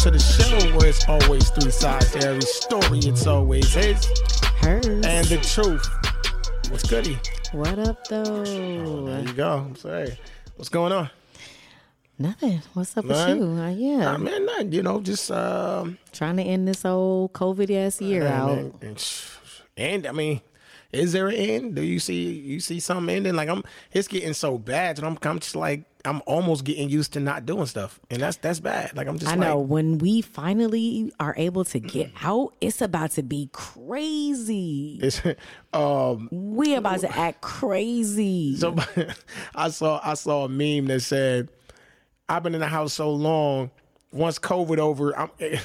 to the show where it's always three sides to every story. It's always his Hers. and the truth. What's goody? what up, though? There you go. I'm sorry. What's going on? Nothing. What's up None? with you? Uh, yeah, I mean, nothing. You know, just um, trying to end this old COVID ass year out. and, and, and I mean, is there an end? Do you see you see something ending? Like I'm, it's getting so bad, and I'm, I'm just like I'm almost getting used to not doing stuff, and that's that's bad. Like I'm just I like, know when we finally are able to get out, it's about to be crazy. It's, um, We about to act crazy. So I saw I saw a meme that said, "I've been in the house so long. Once COVID over, I'm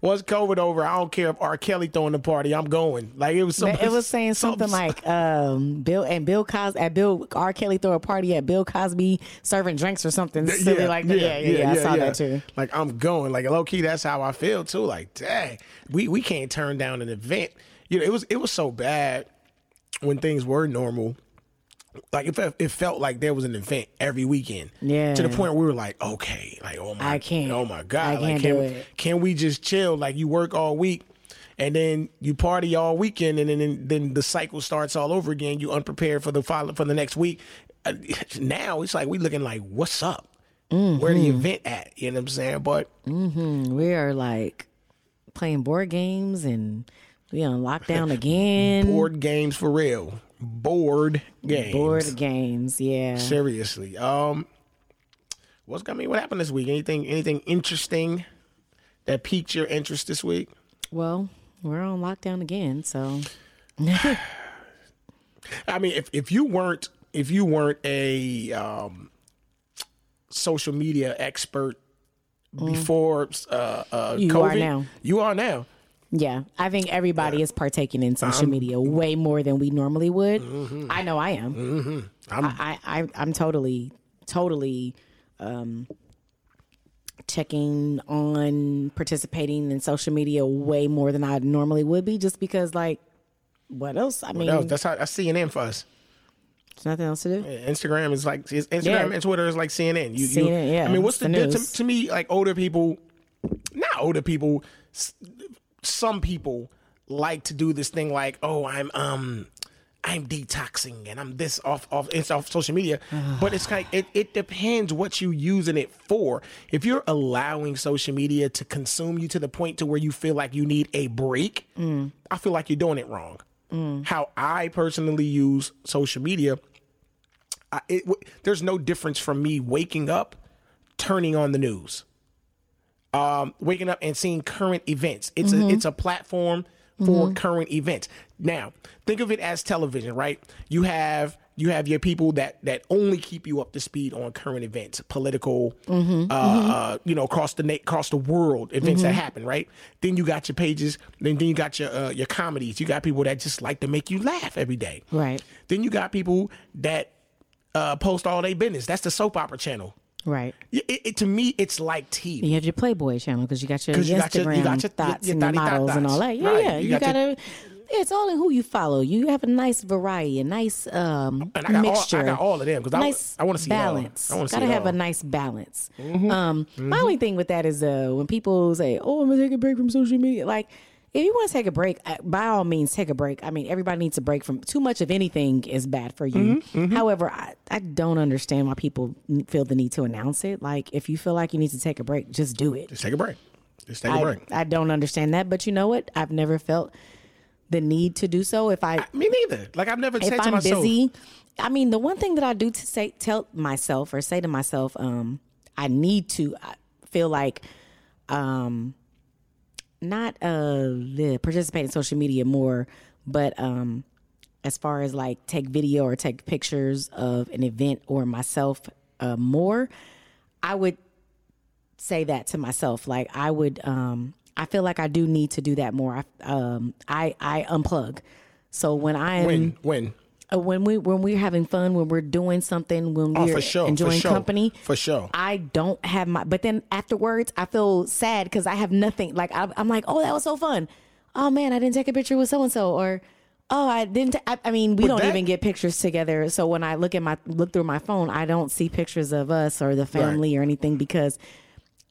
once COVID over. I don't care if R. Kelly throwing the party. I'm going. Like it was. Some, it was saying something like um, Bill and Bill Cosby at Bill R. Kelly throw a party at Bill Cosby serving drinks or something silly like that. Yeah, yeah, yeah, I saw that too. Like I'm going. Like low key, that's how I feel too. Like dang, we we can't turn down an event. You know, it was it was so bad when things were normal. Like it, felt- it felt like there was an event every weekend. Yeah. To the point where we were like, okay, like oh my, I can't. Oh my god, like can't can we, can we just chill? Like you work all week. And then you party all weekend, and then then the cycle starts all over again. You unprepared for the follow, for the next week. Uh, Now it's like we looking like, what's up? Where Mm-hmm. the event at? You know what I'm saying? But We are like playing board games and we on lockdown again. board games for real. Board games. Board games, yeah. Seriously. Um, what's got me? What happened this week? Anything? Anything interesting that piqued your interest this week? Well, we're on lockdown again, so I mean, if if you weren't if you weren't a um, social media expert before uh, uh, Mm. You COVID, are now. You are now. Yeah. I think everybody is partaking in social media way more than we normally would. Mm-hmm. I know I am. I, I, I I'm totally, totally um checking on participating in social media way more than I normally would be just because like what else? I mean was, that's how that's CNN for us. there's nothing else to do. Instagram is like Instagram Yeah. and Twitter is like CNN. You, you- CNN, yeah, I mean, what's the, the to, to me like older people? Not older people. Some people like to do this thing like, oh, I'm um. I'm detoxing and I'm this off off it's off social media, but it's like it, it depends what you using it for. If you're allowing social media to consume you to the point to where you feel like you need a break, I feel like you're doing it wrong. How I personally use social media, I, it, w- there's no difference from me waking up, turning on the news, um, waking up and seeing current events. It's a it's a platform for current events. Now, think of it as television, right? You have you have your people that that only keep you up to speed on current events, political, uh, Uh, you know, across the na- across the world events that happen, right? Then you got your pages, then then you got your uh, your comedies. You got people that just like to make you laugh every day, Right. then you got people that uh, post all their business. That's the soap opera channel. Right. It, it, to me, it's like TV. You have your Playboy channel because you got your 'Cause you got your- Instagram you got your- thoughts your and your thotty thot models and all that. Yeah, Right. yeah. You You, got your- gotta. it's all in who you follow. You have a nice variety, a nice um, And I got, mixture. all, I got all of them because nice I, want to see balance. I want to see Gotta have all. Mm-hmm. a nice balance. Um, my only thing with that is uh, when people say, "Oh, I'm gonna take a break from social media," like. If you want to take a break, uh, by all means, take a break. I mean, everybody needs a break from too much of anything is bad for you. Mm-hmm, However, I, I don't understand why people feel the need to announce it. Like, if you feel like you need to take a break, just do it. Just take a break. Just take a I, break. I don't understand that, but you know what? I've never felt the need to do so. If I Me neither. Like I've never said if to I'm myself, busy, I mean, the one thing that I do to say tell myself or say to myself, um, I need to I feel like, um, not uh the participate in social media more, but um, as far as like take video or take pictures of an event or myself uh, more, I would say that to myself. Like I would, um, I feel like I do need to do that more. I, um, I, I unplug. So when I'm when when Uh, when we when we're having fun, when we're doing something, when oh we're sure enjoying for sure, company, for sure. I don't have my. But then afterwards, I feel sad because I have nothing. Like I, I'm like, oh, that was so fun. Oh man, I didn't take a picture with so and so, or oh, I didn't. ta- I, I mean, we But don't that- even get pictures together. So when I look at my look through my phone, I don't see pictures of us or the family or anything because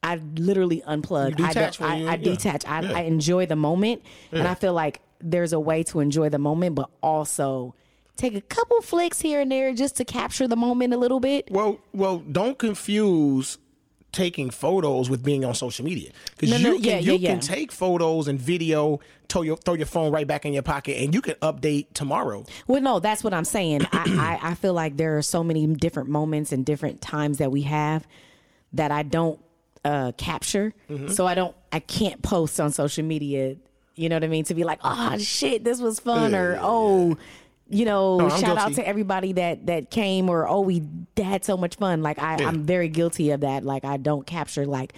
I literally unplug. I, detach you- I, I yeah. detach. I, Yeah. I enjoy the moment, and I feel like there's a way to enjoy the moment, but also take a couple flicks here and there just to capture the moment a little bit. Well, well, don't confuse taking photos with being on social media because No, you no, can yeah, you yeah, can yeah. take photos and video, throw your throw your phone right back in your pocket, and you can update tomorrow. Well, no, that's what I'm saying. I, I, I feel like there are so many different moments and different times that we have that I don't uh, capture. Mm-hmm. So I don't, I can't post on social media. You know what I mean? To be like, oh shit, this was fun, or oh, you know, I'm shout out to everybody that that came, or oh, we had so much fun. Like I, Yeah. I'm very guilty of that. Like I don't capture like,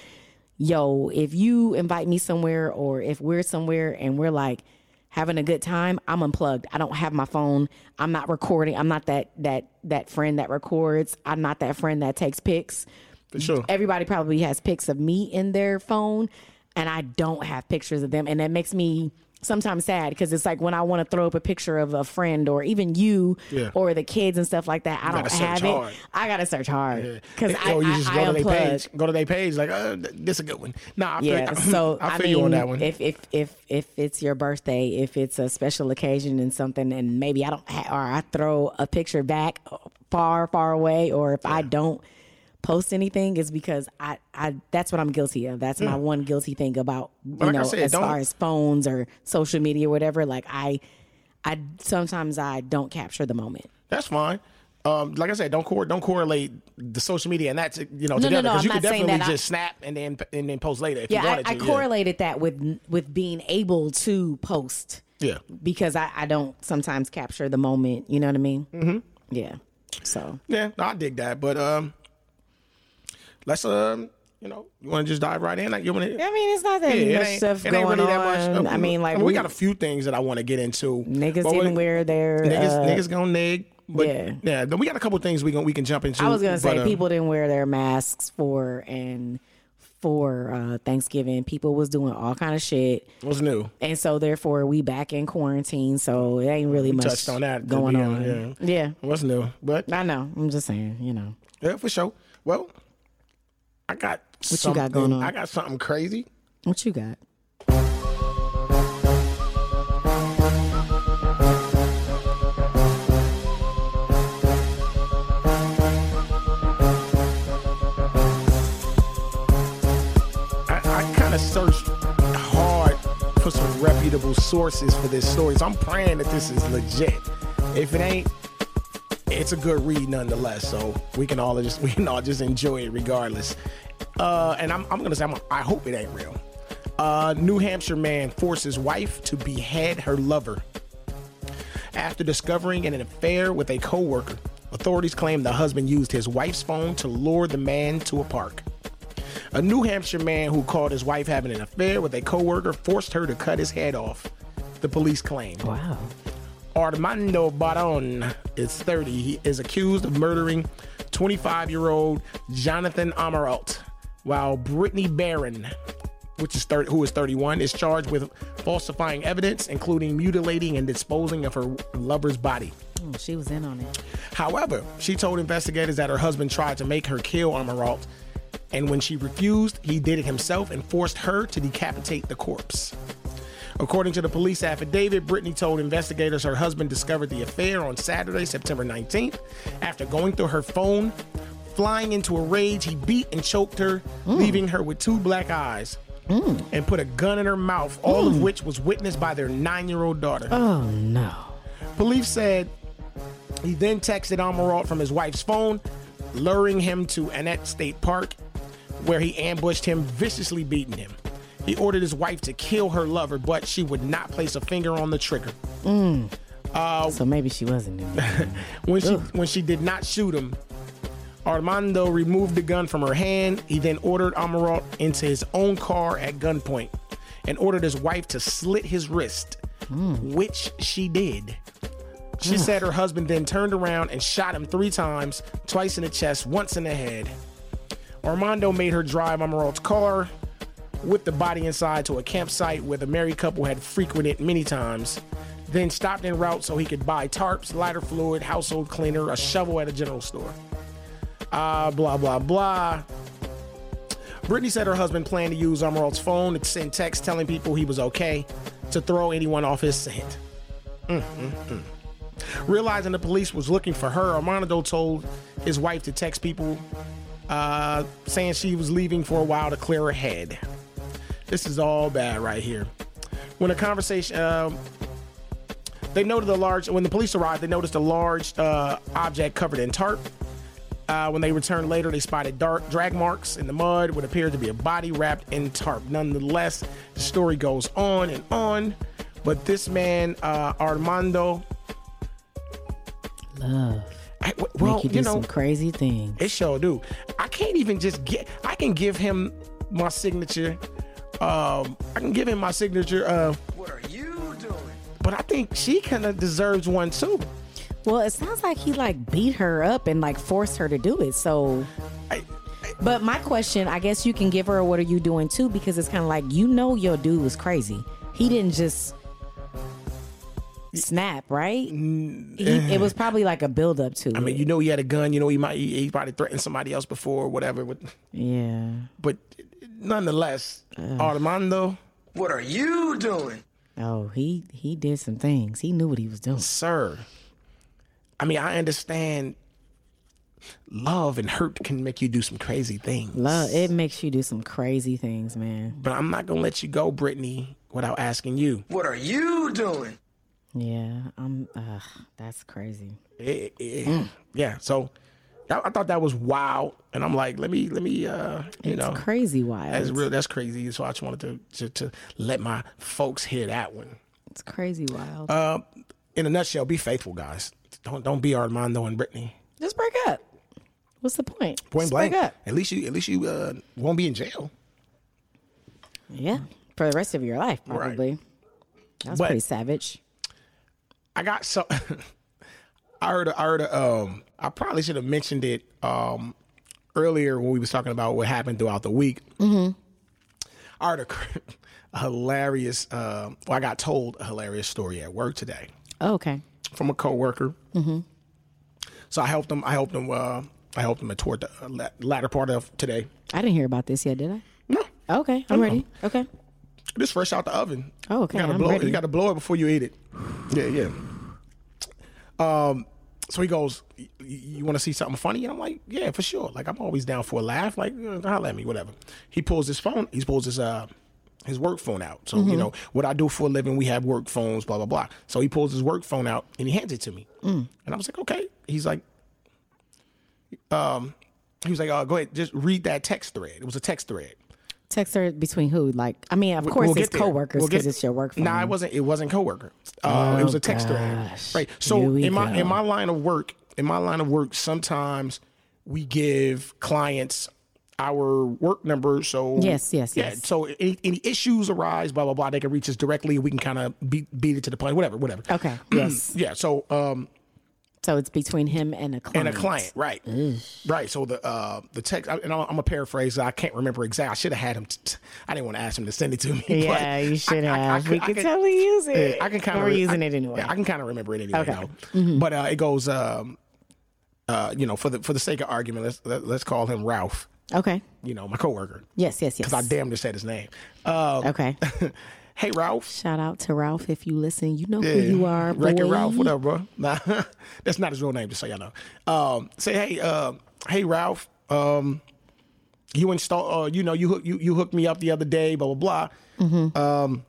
yo, if you invite me somewhere, or if we're somewhere and we're like having a good time, I'm unplugged. I don't have my phone. I'm not recording. I'm not that that that friend that records. I'm not that friend that takes pics. For sure. Everybody probably has pics of me in their phone, and I don't have pictures of them, and that makes me sometimes sad because it's like when I want to throw up a picture of a friend or even you Yeah. or the kids and stuff like that. I don't have hard. it. I gotta search hard because I, or you I, just I go to their page, go to their page, like, uh, th- this a good one. Nah, I feel, Yeah, so I I, feel mean, you on that one. if if if if it's your birthday, if it's a special occasion and something, and maybe I don't, ha- or I throw a picture back far, far away, or if I don't post anything, is because I, I that's what I'm guilty of. That's my one guilty thing about you like know, said, as don't- far as phones or social media, or whatever. Like I, I sometimes I don't capture the moment. That's fine. Um, like I said, don't cor- don't correlate the social media and that's you know no, together no, because I'm you not can definitely that I- just snap and then and then post later if Yeah, you I, to. I yeah. correlated that with with being able to post. Yeah. because I, I don't sometimes capture the moment. You know what I mean? Mm-hmm. Yeah. So Yeah, no, I dig that. But um, let's um, you know, you want to just dive right in? Like you want to? I mean, it's not that Yeah, much stuff going really on. that much. I mean, like we, got a few things that I want to get into. niggas didn't wear their. niggas. uh, niggas gonna nig. But yeah. yeah, then we got a couple things we can we can jump into. I was gonna say but, uh, people didn't wear their masks for and for uh, Thanksgiving. People was doing all kind of shit, What's new? and so therefore we back in quarantine. So it ain't really much touched on that, going be on. honest, yeah, What's new? But I know. I'm just saying. You know. yeah, for sure. Well, I got What you got going on? I got something crazy. What you got? I, I kind of searched hard for some reputable sources for this story, so I'm praying that this is legit. If it ain't, it's a good read nonetheless. So we can all just we can all just enjoy it regardless. Uh, and I'm, I'm gonna say I'm, I hope it ain't real. Uh, New Hampshire man forces wife to behead her lover after discovering an affair with a coworker. Authorities claim the husband used his wife's phone to lure the man to a park. A New Hampshire man who called his wife having an affair with a coworker forced her to cut his head off. The police claim. Wow. Armando Barron is 30. He is accused of murdering 25 year old Jonathan Amaralt, while Brittany Barron, which is 30, who is 31, is charged with falsifying evidence, including mutilating and disposing of her lover's body. Oh, she was in on it. However, she told investigators that her husband tried to make her kill Amaralt, and when she refused, he did it himself and forced her to decapitate the corpse. According to the police affidavit, Brittany told investigators her husband discovered the affair on Saturday, September 19th. After going through her phone, flying into a rage, he beat and choked her, mm. leaving her with two black eyes. Mm. And put a gun in her mouth, all of mm. which was witnessed by their nine year old daughter. Oh no. Police said he then texted Amaralt from his wife's phone, luring him to Annette State Park, where he ambushed him, viciously beating him. He ordered his wife to kill her lover, but she would not place a finger on the trigger. Mm. Uh, so maybe she wasn't. When she when she did not shoot him, Armando removed the gun from her hand. He then ordered Amaralt into his own car at gunpoint and ordered his wife to slit his wrist, mm. which she did. She said her husband then turned around and shot him three times, twice in the chest, once in the head. Armando made her drive Amaralt's car with the body inside to a campsite where the married couple had frequented many times, then stopped en route so he could buy tarps, lighter fluid, household cleaner, a shovel at a general store. Uh, blah, blah, blah. Brittany said her husband planned to use Emerald's phone to send texts telling people he was okay to throw anyone off his scent. Mm, mm, mm. Realizing the police was looking for her, Armando told his wife to text people uh, saying she was leaving for a while to clear her head. This is all bad right here. When a conversation, um, they noted a large. When the police arrived, they noticed a large uh, object covered in tarp. Uh, when they returned later, they spotted dark drag marks in the mud, what appeared to be a body wrapped in tarp. Nonetheless, the story goes on and on. But this man, uh, Armando, Love. I, well, Make you do you know, some crazy things. it sure do. I can't even just get. I can give him my signature. Um, I can give him my signature. Uh, What are you doing? but I think she kind of deserves one too. Well, it sounds like he like beat her up and like forced her to do it. So, I, but my question, I guess you can give her a what are you doing too because it's kind of like you know your dude was crazy. He didn't just snap, right? He, it was probably like a build up to I mean, it. you know, he had a gun. You know, he might he, he probably threatened somebody else before or whatever. But, yeah. but nonetheless, Armando, What are you doing? Oh, he he did some things. He knew what he was doing. sir. I mean, I understand. Love and hurt can make you do some crazy things. Love it makes you do some crazy things, man. But I'm not gonna let you go, Brittany, without asking you. What are you doing? Yeah, I'm. Uh, that's crazy. Eh, eh, Yeah, so I, thought that was wild, and I'm like, let me, let me, uh, you It's know, crazy wild. that's real, that's crazy. So I just wanted to, to to let my folks hear that one. It's crazy wild. Uh, in a nutshell, be faithful, guys. Don't don't be Armando and Brittany. Just break up. What's the point? Point Just blank. At least you, at least you uh, won't be in jail. Yeah, for the rest of your life, Right. probably. That's But- pretty savage. I got so. I heard. I heard. Um, I probably should have mentioned it um, earlier when we was talking about what happened throughout the week. Mm-hmm. I heard a, a hilarious. Uh, well, I got told a hilarious story at work today Oh, okay. from a coworker. Mm-hmm. So I helped him. I helped him. Uh, I helped him toward the uh, latter part of today. I didn't hear about this yet, did I? No, Okay, I'm ready. Okay. this fresh out the oven. Oh, okay, You gotta I'm blow it. ready. You gotta blow it before you eat it. Yeah, yeah. Um, so he goes, "You want to see something funny?" And I'm like, "Yeah, for sure. Like I'm always down for a laugh. Like holler at me, whatever." He pulls his phone. He pulls his uh his work phone out. So Mm-hmm. you know what I do for a living. We have work phones. Blah blah blah. So he pulls his work phone out and he hands it to me. Mm. And I was like, "Okay." He's like, um, he was like, "Uh, go ahead, just read that text thread." It was a text thread. Text her between who? Like, I mean, of course, We'll it's coworkers We'll because it's your work phone. Nah, it wasn't. It wasn't coworker. Uh, it was a text thread. Oh. Right. So in my go. in my line of work, in my line of work, sometimes we give clients our work number. So Yes, yes, yeah. yes. So any, any issues arise, blah blah blah, they can reach us directly. We can kind of beat beat it to the point, whatever, whatever. Okay. Yes. Yeah. So um, so it's between him and a client. and a client, right, right. So the uh the text, and I'm, I'm a paraphrase. I can't remember exactly. I should have had him. T- t- I didn't want to ask him to send it to me. but Yeah, you should I- I- I have. we I could could- totally use it. Yeah, I can kind of. We're using it anyway. Yeah, I can kind of remember it anyway. Okay. Mm-hmm. But uh, it goes. Um, uh, you know, for the for the sake of argument, let's let, let's call him Ralph. okay. You know, my coworker, Yes, yes, yes. because I damn near said his name. Um, okay. hey, Ralph. Shout out to Ralph if you listen. You know who you are. Wreck-It. Ralph, whatever, bro. Nah, that's not his real name, just so y'all know. Um, say, hey, uh, hey, Ralph. Um, you install, uh, you know, you hook, you you hooked me up the other day, blah blah blah. Mm-hmm. Um,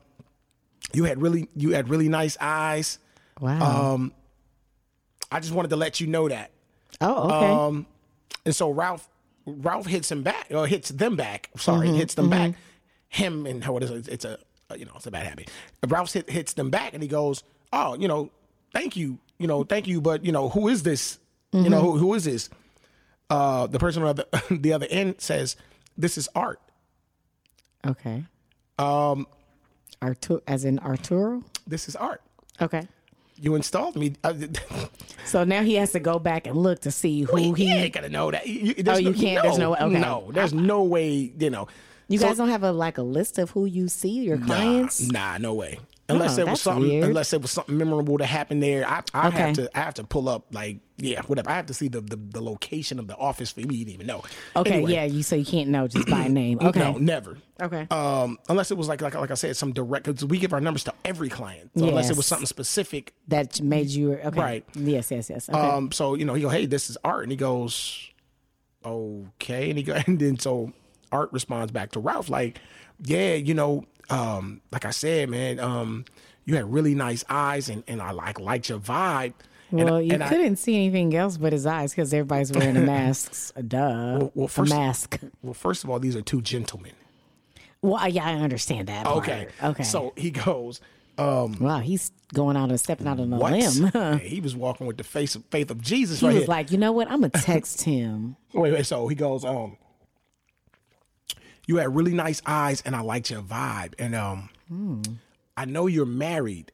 you had really, you had really nice eyes. Wow. Um, I just wanted to let you know that. oh, okay. Um, and so Ralph, Ralph hits him back, or hits them back. Sorry, Mm-hmm, hits them back. Him and what is it? It's a you know it's a bad habit. Ralph hit, hits them back, and he goes, "Oh, you know, thank you, you know, thank you, but you know, who is this? You know, Mm-hmm. who, who is this?" Uh, the person on the, the other end says, "This is art." okay. Um, Artur, as in Arturo. This is art. Okay. You installed me. Uh, So now he has to go back and look to see who he he. ain't gonna know that. You, Oh, you can't- there's no- okay. no. There's no way. You know. You So- guys don't have a like a list of who you see your clients. Nah, nah, no way. Unless Oh, it was something, weird. unless it was something memorable to happen there, I, I Okay. have to, I have to pull up like yeah, whatever. I have to see the, the, the location of the office for me to even know. Okay, Anyway, yeah, you so you can't know just by name. Okay. No, never. Okay. Um, unless it was like like like I said, some direct because we give our numbers to every client. So unless it was something specific. that made you okay. Right. Yes, yes, yes. Okay. Um, so you know, he go, hey, this is art, and he goes, okay, and he go, and then so art responds back to Ralph like, yeah, you know, um, like I said, man, um, you had really nice eyes, and and I like liked your vibe. And- well, you and couldn't see anything else but his eyes because everybody's wearing masks. Duh. well, first- a mask. well, first of all, these are two gentlemen. Well, yeah, I understand that. Part. Okay, Okay. So he goes, wow, he's going out and stepping out on a what? limb. Yeah, he was walking with the face of faith of Jesus he right was here. like, you know what? I'm gonna text him. Wait, wait. So he goes, um, you had really nice eyes, and I liked your vibe, and um, I know you're married.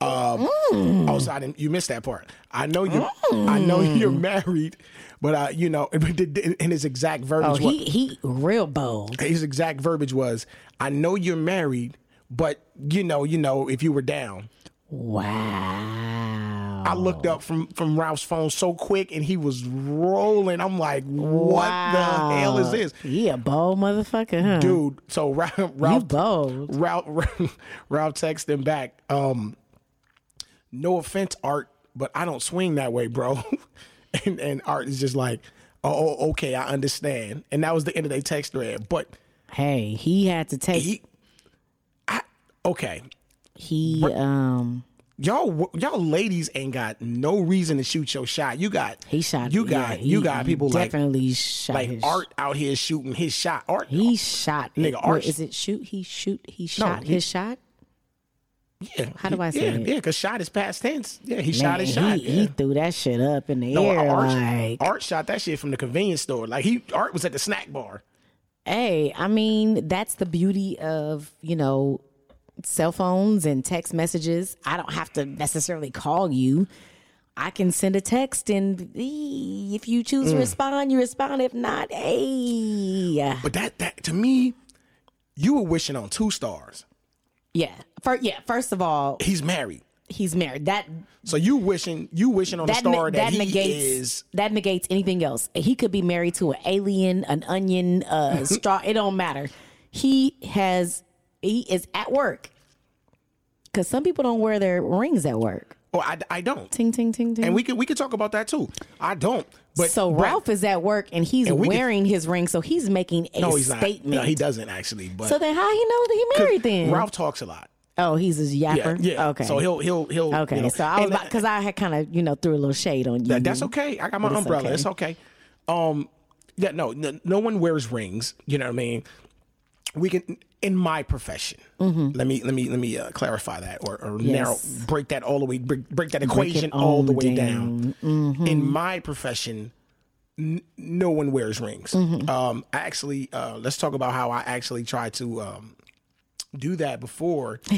Um, oh, so I didn't. You missed that part. I know you. I know you're married, but uh, you know, in his exact Oh, verbiage, he he real bold. his exact verbiage was, "I know you're married, but you know, you know, if you were down." Wow. I looked up from from Ralph's phone so quick, and he was rolling. I'm like, "What the hell is this?" He a bold motherfucker, huh? dude. So Ralph, you Ralph, bold. Ralph, Ralph texted him back. Um, no offense, Art, but I don't swing that way, bro. and and Art is just like, oh, oh, okay, I understand. And that was the end of their text thread. But Hey, he had to take he, I, okay, he um y'all, y'all ladies ain't got no reason to shoot your shot. You got, he shot you yeah, got, he- you got he people like definitely shot like his, Art out here shooting his shot. Art, He shot Nigga, Art- is it shoot? He shoot. He shot he- his shot. yeah. How do I say yeah, it? Yeah, because shot is past tense. Yeah, he shot Man, his shot. He, yeah. he threw that shit up in the No, air Art, like. Art shot that shit from the convenience store. Like he, Art was at the snack bar. Hey, I mean that's the beauty of you know cell phones and text messages. I don't have to necessarily call you. I can send a text, and if you choose to Mm. respond, you respond. If not, hey, But that, that to me, you were wishing on two stars. yeah. First, yeah. First of all, He's married, he's married. That so you wishing, you wishing on a that ne- star that, that he negates is. that negates anything else. He could be married to an alien, an onion, a straw. It don't matter. He has he is at work because some people don't wear their rings at work. Oh, I, I don't. Ting ting ting ting. And we could we could talk about that too. I don't. But so but- Ralph is at work and he's And wearing his ring, so he's making a no, he's not. statement. No, he doesn't actually. But So then, how he know that he married then? Ralph talks a lot. oh, he's a Yeah, yapper. yeah. Okay. So he'll he'll he'll. okay. you know, so I was because I had kind of you know threw a little shade on you. That- that's okay. I got my But it's umbrella. okay. It's okay. Um, yeah, no, no, no one wears rings. You know what I mean? We can in my profession. Let me let me let me uh, clarify that or, or narrow Mm-hmm. Break that all the way break, break that equation all the way down. Mm-hmm. In my profession, n- no one wears rings. Mm-hmm. Um, actually, uh, let's talk about how I actually try to um, do that before.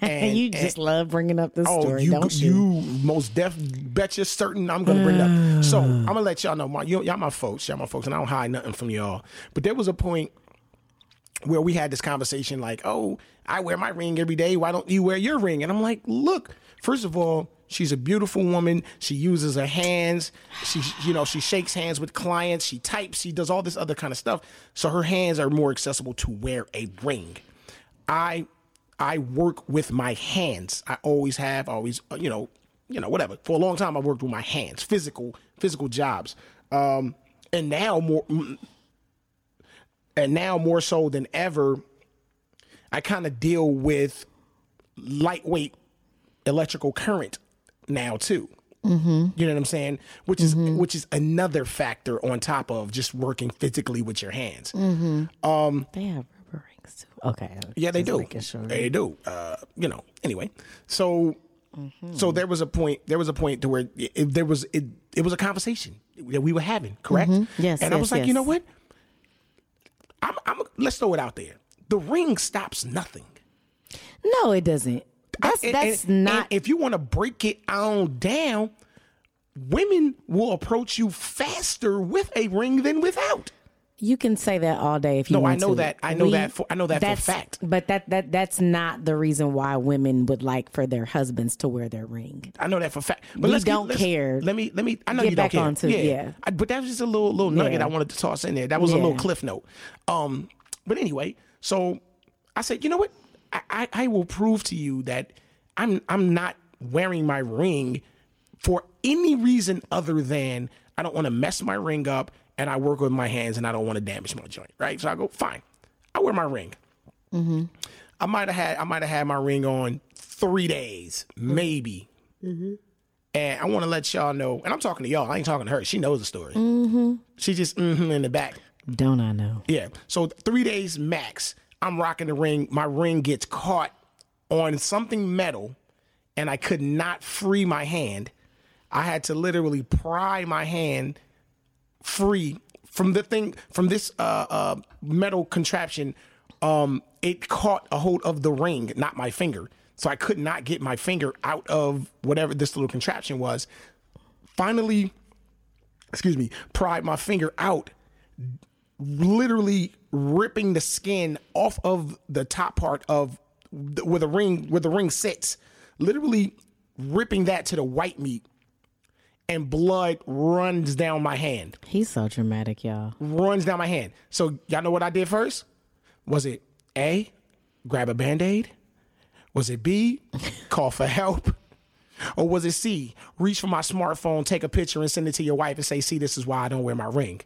And you just love bringing up this Oh, story, you, don't you? you most def bet you're certain I'm gonna bring it up. So I'm gonna let y'all know, my, y'all my folks, y'all my folks, and I don't hide nothing from y'all. But there was a point where we had this conversation, like, "Oh, I wear my ring every day. Why don't you wear your ring?" And I'm like, "Look, first of all." She's a beautiful woman. She uses her hands. She, you know, she shakes hands with clients. She types. She does all this other kind of stuff. So her hands are more accessible to wear a ring. I I work with my hands. I always have, always, you know, you know, whatever. For a long time, I worked with my hands, physical, physical jobs. Um, and now more, and now more so than ever, I kind of deal with lightweight electrical current now too. Mm-hmm. You know what I'm saying? Which is which is another factor on top of just working physically with your hands. They have rubber rings too. Okay. Yeah, they do. sure. They do. Uh, you know. Anyway, so Mm-hmm. so there was a point. There was a point to where it, it- there was it. It was a conversation that we were having. Correct. Mm-hmm. Yes, And I was like, yes. you know what? I'm. I'm. Let's throw it out there. The ring stops nothing. No, it doesn't. That's And- that's and- not. and if you want to break it on down, women will approach you faster with a ring than without. You can say that all day if you No, I know to. that- I know that for- I know that for a fact. But that that that's not the reason why women would like for their husbands to wear their ring. I know that for a fact. But We let's don't let's- care. Let me let me. I know Get you don't back care. onto- yeah. I, but that was just a little little nugget Yeah. I wanted to toss in there. That was a little cliff note. Um, but anyway, so I said, you know what? I, I, I will prove to you that I'm I'm not wearing my ring for any reason other than I don't want to mess my ring up and I work with my hands and I don't want to damage my joint. Right? So I go, fine. I wear my ring. Mm-hmm. I might have had I might have had my ring on three days, maybe. Mm-hmm. And I want to let y'all know, and I'm talking to y'all. I ain't talking to her. She knows the story. Mm-hmm. She just mm-hmm in the back. Don't I know? Yeah. So three days max. I'm rocking the ring. My ring gets caught on something metal, and I could not free my hand. I had to literally pry my hand free from the thing from this uh, uh, metal contraption. Um, it caught a hold of the ring, not my finger. So I could not get my finger out of whatever this little contraption was. Finally, excuse me, pried my finger out literally ripping the skin off of the top part of where the ring where the ring sits literally ripping that to the white meat and blood runs down my hand He's so dramatic, y'all. runs down my hand so y'all know what i did first was it a grab a band-aid was it b call for help or was it c reach for my smartphone take a picture and send it to your wife and say see this is why i don't wear my ring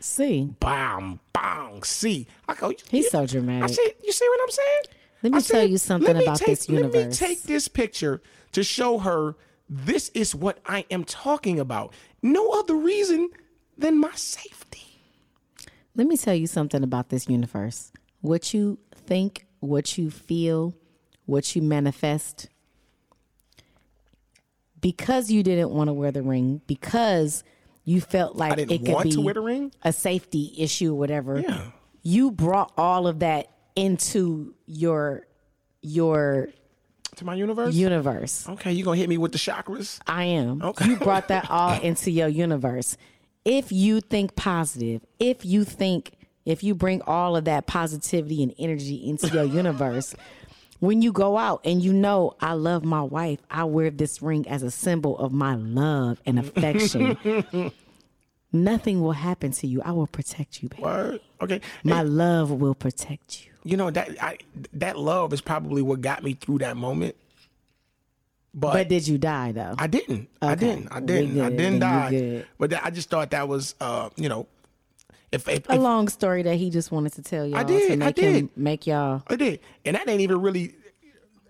See, bam, bang, see. I go. He's you- so dramatic. I said, you see what I'm saying? Let me I tell you something about take- this Let me universe. take this picture to show her this is what I am talking about. No other reason than my safety. let me tell you something about this universe. What you think, what you feel, what you manifest. Because you didn't want to wear the ring, because you felt like it could be wear the ring? a safety issue, or whatever. Yeah. You brought all of that into your your To my universe. universe. okay, you gonna hit me with the chakras? I am. Okay. You brought that all into your universe. If you think positive, if you think, if you bring all of that positivity and energy into your universe, when you go out and you know, I love my wife, I wear this ring as a symbol of my love and affection. Nothing will happen to you. I will protect you, baby. Word. Okay. My love will protect you. you know that I that love is probably what got me through that moment. But, But did you die though? I didn't. I didn't. I didn't. I didn't die. But that, I just thought that was, uh, you know, if, if, a if long story that he just wanted to tell y'all I did, to I make him did. make y'all I did, and that ain't even really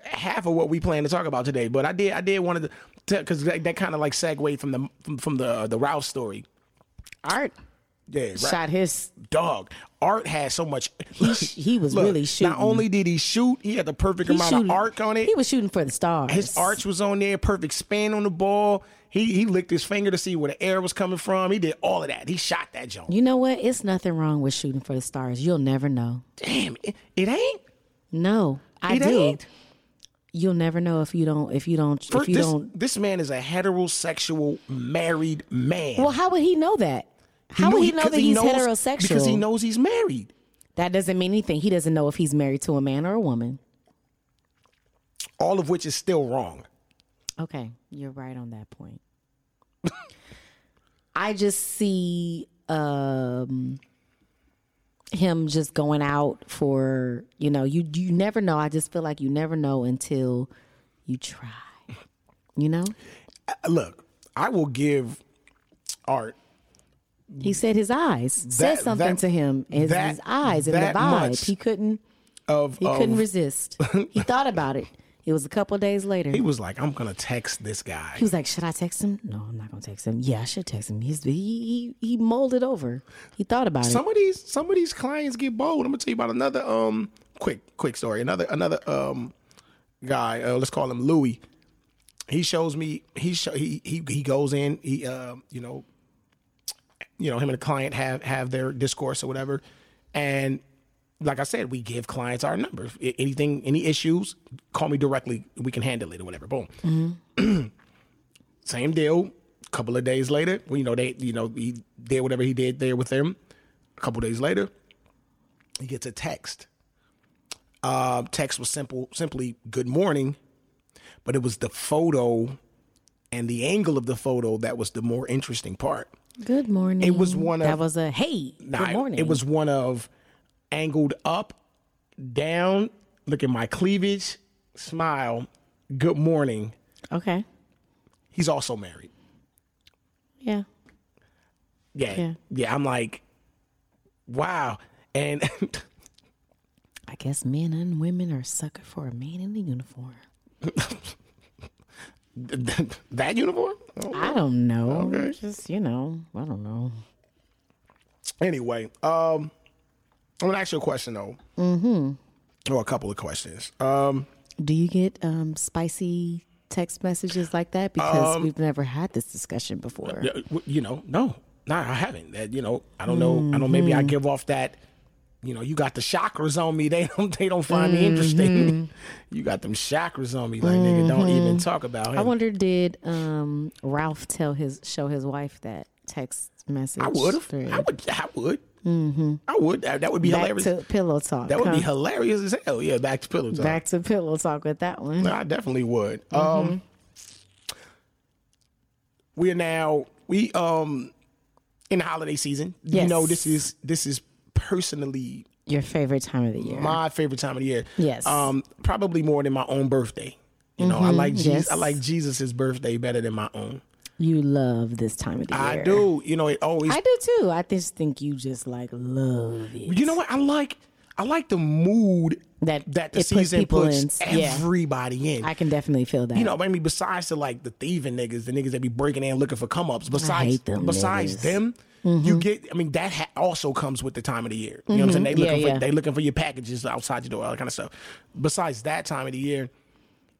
half of what we plan to talk about today. But I did, I did wanted to, because that, that kind of like segued from the from, from the the Ralph story. Art Yeah, right. shot his dog. Art had so much. he, he was Look, really shooting. Not only did he shoot, he had the perfect He amount shooting- of arc on it. He was shooting for the stars. his arch was on there, perfect spin on the ball. He he licked his finger to see where the air was coming from. He did all of that. He shot that joint. You know what? It's nothing wrong with shooting for the stars. You'll never know. Damn, it, it ain't. No, I It did. ain't. You'll never know if you don't. If you don't. If you this, don't. this man is a heterosexual married man. Well, how would he know that? How would knew- he know that he's knows- heterosexual? Because he knows he's married. that doesn't mean anything. He doesn't know if he's married to a man or a woman. All of which is still wrong. Okay, you're right on that point. I just see um him just going out for, you know, you you never know. I just feel like you never know until you try. You know? Uh, Look, I will give Art He said his eyes said something that- to him. His, that- his eyes and the vibe. He couldn't of he of- couldn't resist. he thought about it. It was a couple of days later. He was like, I'm gonna text this guy. He was like, "Should I text him? No, I'm not gonna text him. Yeah, I should text him. He's he he, he molded over. He thought about it. Some of these some of these clients get bold. I'm gonna tell you about another um quick quick story. Another another um guy. Uh, let's call him Louis. He shows me. He show, he he he goes in. He uh, you know you know him and the client have have their discourse or whatever, and like I said, we give clients our number. I- Anything, any issues, call me directly. We can handle it or whatever. Boom. Same deal. A couple of days later, well, you know they, you know he did whatever he did there with them. A couple days later, he gets a text. Uh, text was simple, simply "Good morning," but it was the photo and the angle of the photo that was the more interesting part. Good morning. It was one of- that was a hey. Nah, good morning. It was one of angled up, down, look at my cleavage, smile, good morning. okay. He's also married. Yeah. Yeah. Yeah. Yeah. I'm like, wow. And I guess men and women are sucker for a man in a uniform. that uniform? I don't know. Okay. Just you know, I don't know. Anyway, um, I'm gonna ask you a question though. Mm-hmm. Or a couple of questions. Um, Do you get um, spicy text messages like that? Because Um, we've never had this discussion before. you know, no, no, I haven't. That you know, I don't know. I don't. Maybe Mm-hmm. I give off that. You know, you got the chakras on me. They don't. They don't find me interesting. Mm-hmm. you got them chakras on me. Like nigga, don't even talk about him. I wonder, did um, Ralph tell his show his wife that text message? I would have. I would. I would. Mm-hmm. I would. That, that would be Back hilarious. to pillow talk. that would be hilarious as hell. Yeah, back to pillow talk. Back to pillow talk with that one. I definitely would. Mm-hmm. Um, we are now we um in the holiday season. You know, this is this is personally Your favorite time of the year? my favorite time of the year. Yes. Um, probably more than my own birthday. You know, I like Jesus. yes. I like Jesus' birthday better than my own. you love this time of the year. I do. You know, it always. I do too. I just think you just like love it. you know what? I like. I like the mood That that the puts season people puts in. Yeah. everybody in. I can definitely feel that. you know, I mean, besides the like the thieving niggas, the niggas that be breaking in looking for come ups. Besides, them besides niggas. Mm-hmm. them, you get. I mean, that ha- also comes with the time of the year. You know what I'm saying? They looking Yeah, for yeah. they looking for your packages outside your door, all that kind of stuff. Besides that time of the year,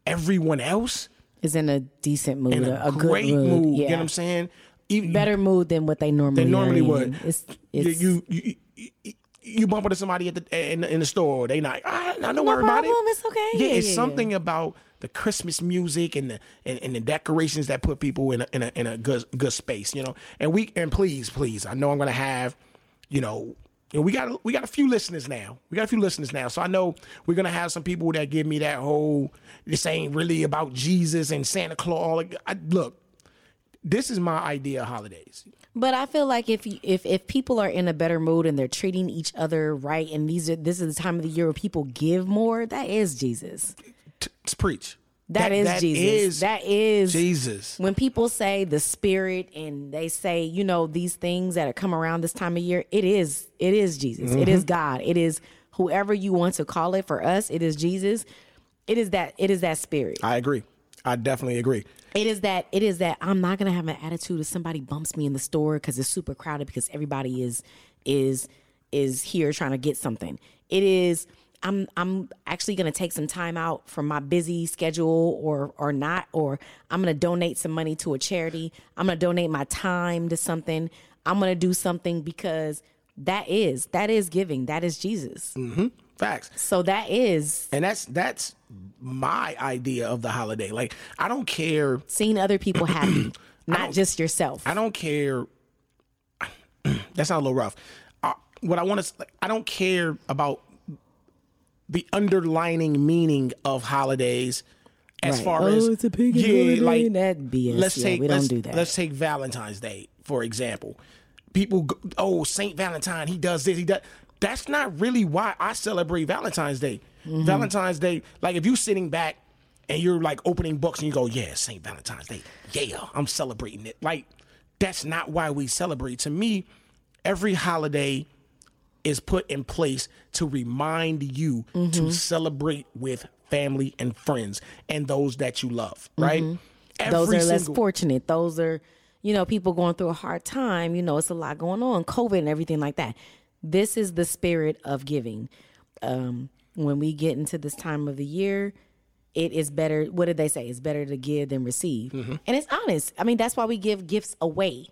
everyone else is in a decent mood, in a, a, great mood. mood. Yeah. You know what I'm saying? Even, Better mood than what they normally they normally would. It's, it's you, you, you, you, bump into somebody at the in, in the store. They not. Ah, I, I don't No worry about it. problem, it's okay. Yeah, Yeah, it's yeah, yeah. something about the Christmas music and the and, and the decorations that put people in a, in a in a good good space. You know, and we and please please, I know I'm gonna have, you know. you know, we got we got a few listeners now. We got a few listeners now, so I know we're gonna have some people that give me that whole this ain't really about Jesus and Santa Claus. I, look, this is my idea of holidays. But I feel like if if if people are in a better mood and they're treating each other right, and these are this is the time of the year where people give more, that is Jesus. T- to preach. that is Jesus. is that is Jesus. When people say the spirit and they say, you know, these things that are come around this time of year, it is it is Jesus. It Mm-hmm. is God. It is whoever you want to call it. For us, it is Jesus. It is that it is that spirit. I agree. I definitely agree. It is that it is that I'm not gonna have an attitude if somebody bumps me in the store because it's super crowded because everybody is is is here trying to get something. It is I'm I'm actually gonna take some time out from my busy schedule or or not, or I'm gonna donate some money to a charity. I'm gonna donate my time to something. I'm gonna do something because that is that is giving. That is Jesus. Mm-hmm. Facts. So that is And that's that's my idea of the holiday. Like I don't care. seeing other people happy, not just yourself. I don't care. that sounds a little rough. Uh, what I want to. I don't care about the underlining meaning of holidays. As Right. far Oh, as it's a pagan holiday, that BS. Let's Yeah, take we don't let's, do that. Let's take Valentine's Day for example. People, go, oh Saint Valentine, he does this, he does. That's not really why I celebrate Valentine's Day. Mm-hmm. Valentine's Day, like if you sitting back and you're like opening books and you go, yeah, Saint Valentine's Day, yeah, I'm celebrating it. Like that's not why we celebrate. To me, every holiday is put in place to remind you Mm-hmm. to celebrate with family and friends and those that you love, right? Mm-hmm. those are less fortunate. Those are, you know, people going through a hard time. You know, it's a lot going on, COVID and everything like that. This is the spirit of giving. Um, when we get into this time of the year, it is better. What did they say? It's better to give than receive, Mm-hmm. and it's honest. I mean, that's why we give gifts away.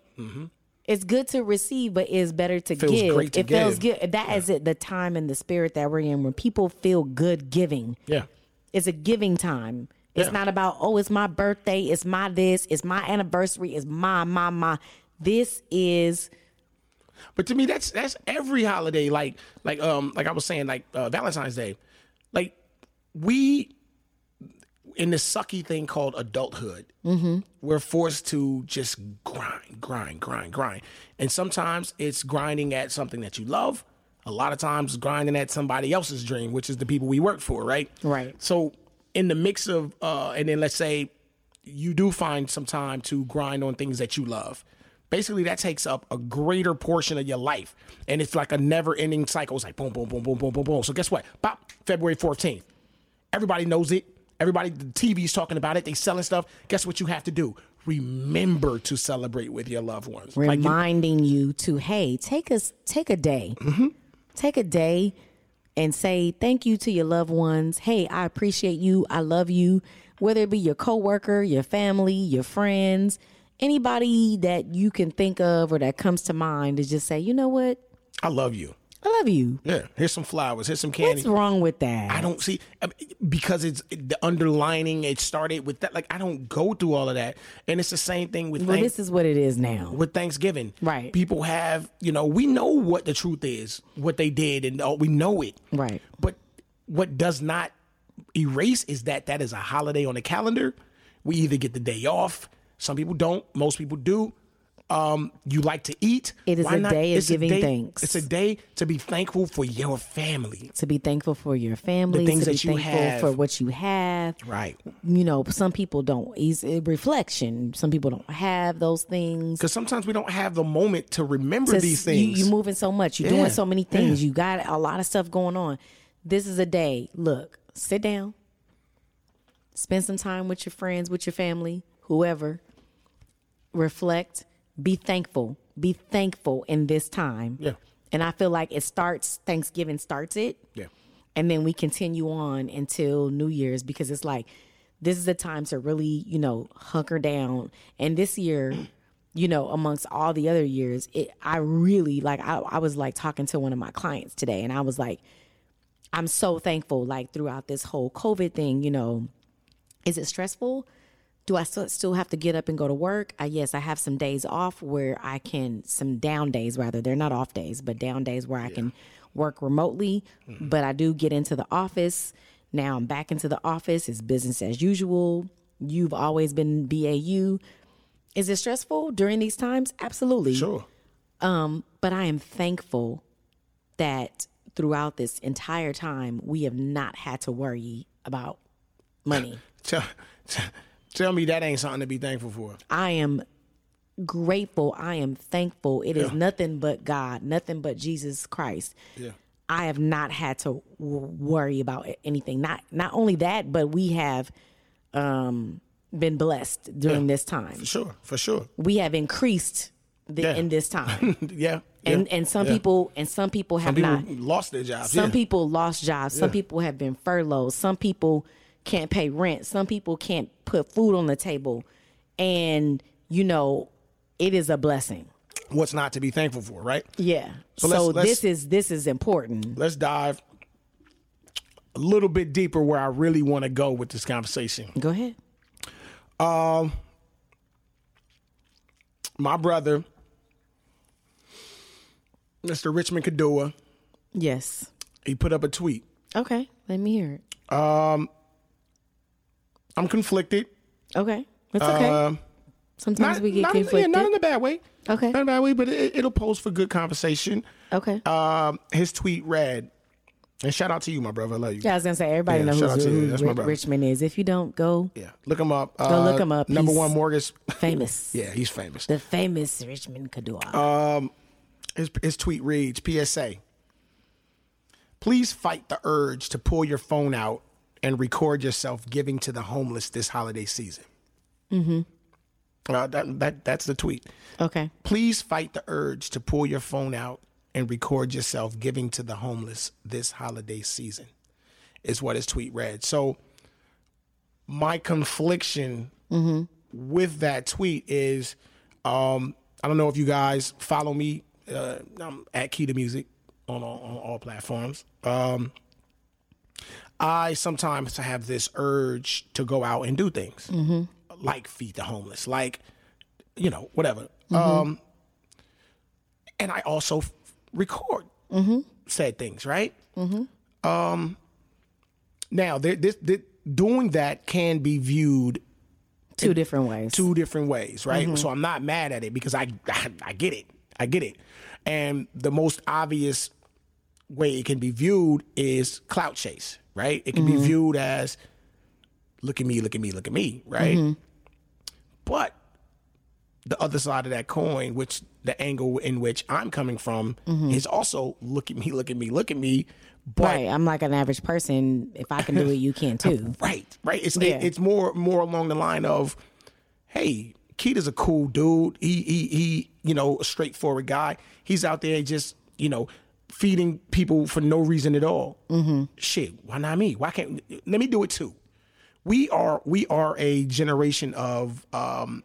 It's good to receive, but it's better to Feels give. to it feels give. good. That is it. The time and the spirit that we're in, when people feel good giving Yeah. it's a giving time. It's Yeah. not about oh, it's my birthday, it's my this, it's my anniversary, it's my my my. This is But to me, that's that's every holiday. Like like um like I was saying, like uh, Valentine's Day. Like we in this sucky thing called adulthood, we're forced to just grind, grind, grind, grind. And sometimes it's grinding at something that you love. A lot of times, grinding at somebody else's dream, which is the people we work for, right? Right. So, in the mix of, uh, and then let's say you do find some time to grind on things that you love. Basically, that takes up a greater portion of your life. And it's like a never ending cycle. It's like boom, boom, boom, boom, boom, boom, boom. So, guess what? Pop, February 14th. Everybody knows it. Everybody, the TV's talking about it. They selling stuff. Guess what you have to do? Remember to celebrate with your loved ones. Like, you- reminding you to hey take us take a day Mm-hmm. take a day and say thank you to your loved ones hey i appreciate you i love you whether it be your coworker your family your friends anybody that you can think of or that comes to mind to just say you know what I love you. i love you Yeah. Here's some flowers. Here's some candy. what's wrong with that I don't see because it's the underlining. It started with that. Like I don't go through all of that, and it's the same thing with well thank- this is what it is now with Thanksgiving. Right. People have you know we know what the truth is, what they did, and all, we know it. Right. But what does not erase is that that is a holiday on the calendar. We either get the day off. Some people don't. Most people do. Um, you like to eat. It is Why a not- day of it's giving day- thanks. It's a day to be thankful for your family. to be thankful for your family The things to be that you thankful have. for what you have Right. you know, some people don't. It's a reflection. Some people don't have those things. Because sometimes we don't have the moment to remember Just- these things. You, are moving so much. You're Yeah, doing so many things. yeah. You got a lot of stuff going on. This is a day. Look, sit down. Spend some time with your friends, with your family, whoever. Reflect. Be thankful. Be thankful in this time. Yeah. And I feel like it starts. Thanksgiving starts it yeah. and then we continue on until New Year's because it's like this is the time to really, you know, hunker down. And this year, you know, amongst all the other years, it I really like I, I was like talking to one of my clients today and I was like, I'm so thankful, like throughout this whole COVID thing, you know, is it stressful? Do I still have to get up and go to work? I, yes, I have some days off where I can some down days rather. They're not off days, but down days where I can work remotely. Mm-hmm. But I do get into the office. Now I'm back into the office. It's business as usual. You've always been BAU. Is it stressful during these times? Absolutely. Sure. Um, but I am thankful that throughout this entire time we have not had to worry about money. Tell, tell me that ain't something to be thankful for. I am grateful. I am thankful. It is Yeah. nothing but God, nothing but Jesus Christ. Yeah. I have not had to worry about anything. Not not only that, but we have um, been blessed during this time. For sure. For sure. We have increased the, Yeah. in this time, yeah. and yeah, and some yeah. people and some people have Some people not. lost their jobs. Some yeah. people lost jobs. Some Yeah. people have been furloughed. Some people can't pay rent. Some people can't put food on the table. And, you know, it is a blessing. What's not to be thankful for, right? Yeah. So, let's- let's- this is this is important. Let's dive a little bit deeper where I really want to go with this conversation. Go ahead. Um My brother, Mr. Richmond Kadua, Yes. he put up a tweet. Okay. Let me hear it. I'm conflicted. Okay. that's okay. Um, Sometimes not, we get not, in, yeah, conflicted. not in a bad way. Okay. Not in a bad way, but it, it'll pose for good conversation. okay. Um, his tweet read, and shout out to you, my brother. I love you. yeah, I was gonna say everybody yeah, knows who, who That's my brother. Richmond is. If you don't, go Yeah, look him up. Uh, look him up. Number He's- one mortgage. famous. yeah, he's famous. The famous Richmond Kadua. Uh, His, his tweet reads PSA. Please fight the urge to pull your phone out and record yourself giving to the homeless this holiday season. Mm-hmm. Uh, that, that, that's the tweet. okay. Please fight the urge to pull your phone out and record yourself giving to the homeless this holiday season, is what his tweet read. So, my confliction with that tweet is um, I don't know if you guys follow me. Uh, I'm at Key to Music on all, on all platforms. Um, I sometimes have this urge to go out and do things mm-hmm. like feed the homeless, like, you know, whatever. Mm-hmm. Um, and I also f- record mm-hmm. said things, right? Um, now, there, this, this, doing that can be viewed Two different ways. two different ways, right? So I'm not mad at it because I, I I get it. I get it. And the most obvious way it can be viewed is clout chase, right? It can be mm-hmm. viewed as look at me, look at me, look at me, right? Mm-hmm. But the other side of that coin, which the angle in which I'm coming from mm-hmm. is also look at me, look at me, look at me. But Right. I'm like an average person. If I can do it, you can too. Right, right. It's Yeah. it, it's more more along the line of, hey, Keita's a cool dude. He he he, you know, a straightforward guy. He's out there just you know feeding people for no reason at all. Mm-hmm. Shit, why not me? Why can't let me do it too? We are we are a generation of um,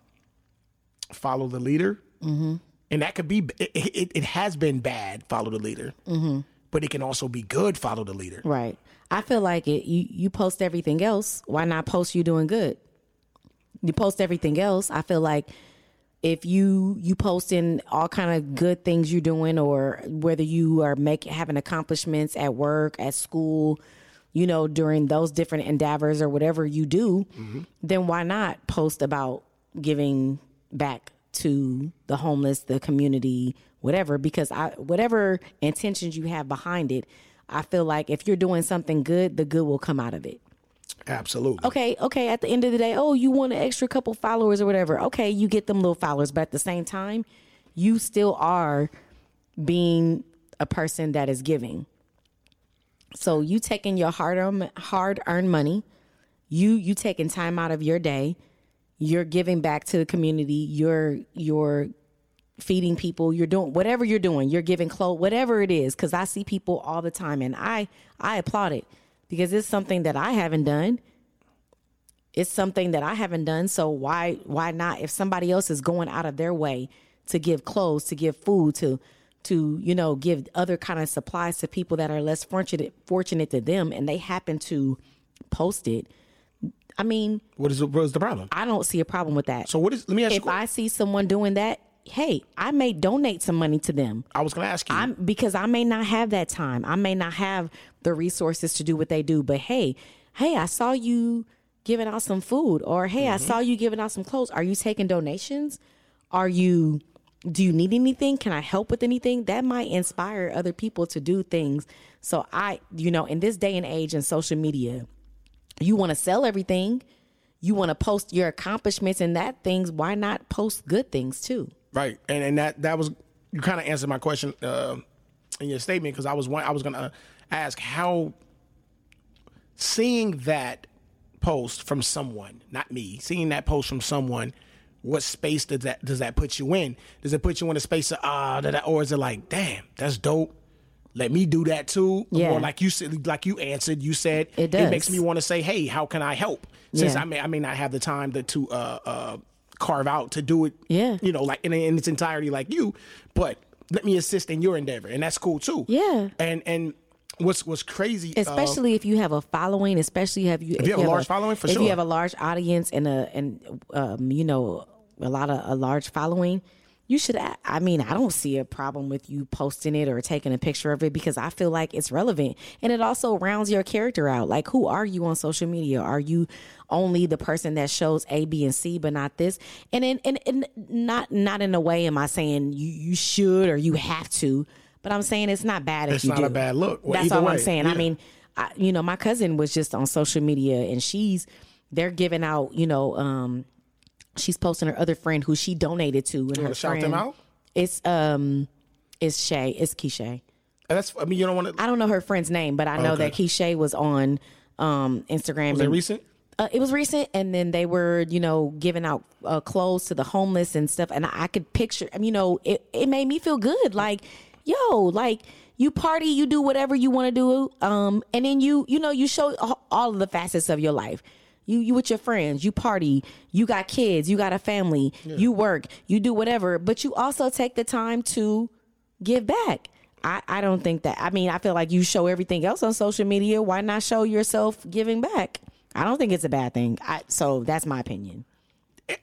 follow the leader, mm-hmm. and that could be it, it, it has been bad. Follow the leader, mm-hmm. but it can also be good. Follow the leader. Right. I feel like it. You you post everything else. Why not post you doing good? You post everything else. I feel like if you you posting all kind of good things you're doing, or whether you are making having accomplishments at work, at school, you know, during those different endeavors or whatever you do, mm-hmm. then why not post about giving back to the homeless, the community, whatever? Because I whatever intentions you have behind it, I feel like if you're doing something good, the good will come out of it. Absolutely. Okay, okay, at the end of the day, oh, you want an extra couple followers or whatever. Okay, you get them little followers, but at the same time, you still are being a person that is giving. So you taking your hard hard earned money, you you taking time out of your day, you're giving back to the community, you're you're feeding people, you're doing whatever you're doing, you're giving clothes, whatever it is, because I see people all the time and I I applaud it because it's something that I haven't done. It's something that I haven't done. So why why not? If somebody else is going out of their way to give clothes, to give food, to to you know give other kind of supplies to people that are less fortunate fortunate to them, and they happen to post it. I mean, What is the, what is the problem? I don't see a problem with that. So what is? Let me ask you. if I see someone doing that, hey, I may donate some money to them. I was going to ask you. I'm because I may not have that time. I may not have the resources to do what they do. But hey, hey, I saw you giving out some food, or hey, I mm-hmm. saw you giving out some clothes. Are you taking donations? Are you? Do you need anything? Can I help with anything? That might inspire other people to do things. So I, you know, in this day and age in social media, you want to sell everything. You want to post your accomplishments and that things. Why not post good things too? Right, and and that that was you kind of answered my question uh, in your statement because I was one, I was gonna ask how seeing that post from someone, not me, seeing that post from someone, what space does that does that put you in? Does it put you in a space of ah, da, or is it like, damn, that's dope? Let me do that too. Yeah. Or like you said, like you answered, you said It does. makes me want to say, hey, how can I help? Since Yeah. I may I may not have the time to to uh, uh, carve out to do it. Yeah. You know, like in, in its entirety, like you. But let me assist in your endeavor, and that's cool too. Yeah. And and what's what's crazy, uh, especially if you have a following, especially have you if, you have a large following, for if sure. you have a large audience and a and um, you know a lot of a large following, you should. i mean, I don't see a problem with you posting it or taking a picture of it because I feel like it's relevant and it also rounds your character out. Like, who are you on social media? Are you only the person that shows A, B, and C, but not this? And in and, and not not in a way am I saying you you should or you have to. But I'm saying it's not bad if It's you not do. a bad look. Well, That's all I'm way, saying. I mean, I, you know, my cousin was just on social media and she's they're giving out, you know, um, she's posting her other friend who she donated to, and her wanna shout friend. them out? It's um, it's Shay, it's Keisha. And that's I mean, you don't want to. I don't know her friend's name, but I know that Keisha was on um Instagram. Was it recent? uh, it was recent, and then they were, you know, giving out uh, clothes to the homeless and stuff. And I, I could picture, I mean, you know, it, it made me feel good. Like, yo, like you party, you do whatever you want to do, um, and then you, you know, you show all of the facets of your life. You, you with your friends, you party, you got kids, you got a family, you work, you do whatever, but you also take the time to give back. I, I don't think that. I mean, I feel like you show everything else on social media. Why not show yourself giving back? I don't think it's a bad thing. I, so that's my opinion.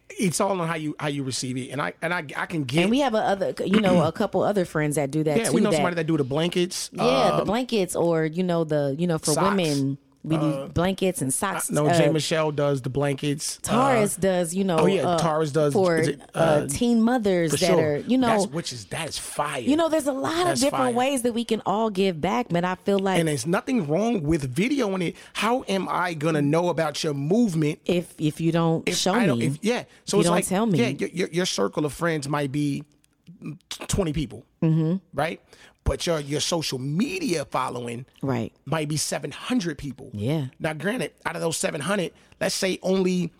it's all on how you how you receive it, and I and I I can get. And we have a other, you know, a couple other friends that do that yeah, too. we know that, somebody that do the blankets. yeah, uh, the blankets or you know the you know for socks. women we do blankets and socks. no, uh, Jay Michelle does the blankets. uh, Taurus does, you know. oh, yeah, uh, Taurus does- for it, uh, uh, teen mothers that sure. are, you know, That's- which is that is fire. you know. There's a lot of different fire. ways that we can all give back, but I feel like and there's nothing wrong with videoing it. How am I gonna know about your movement if if you don't if show I don't, me, if, yeah. So you it's don't like, tell me. yeah, your, your, your circle of friends might be twenty people, mm-hmm. right? But your your social media following right? might be seven hundred people. Yeah. Now, granted, out of those seven hundred, let's say only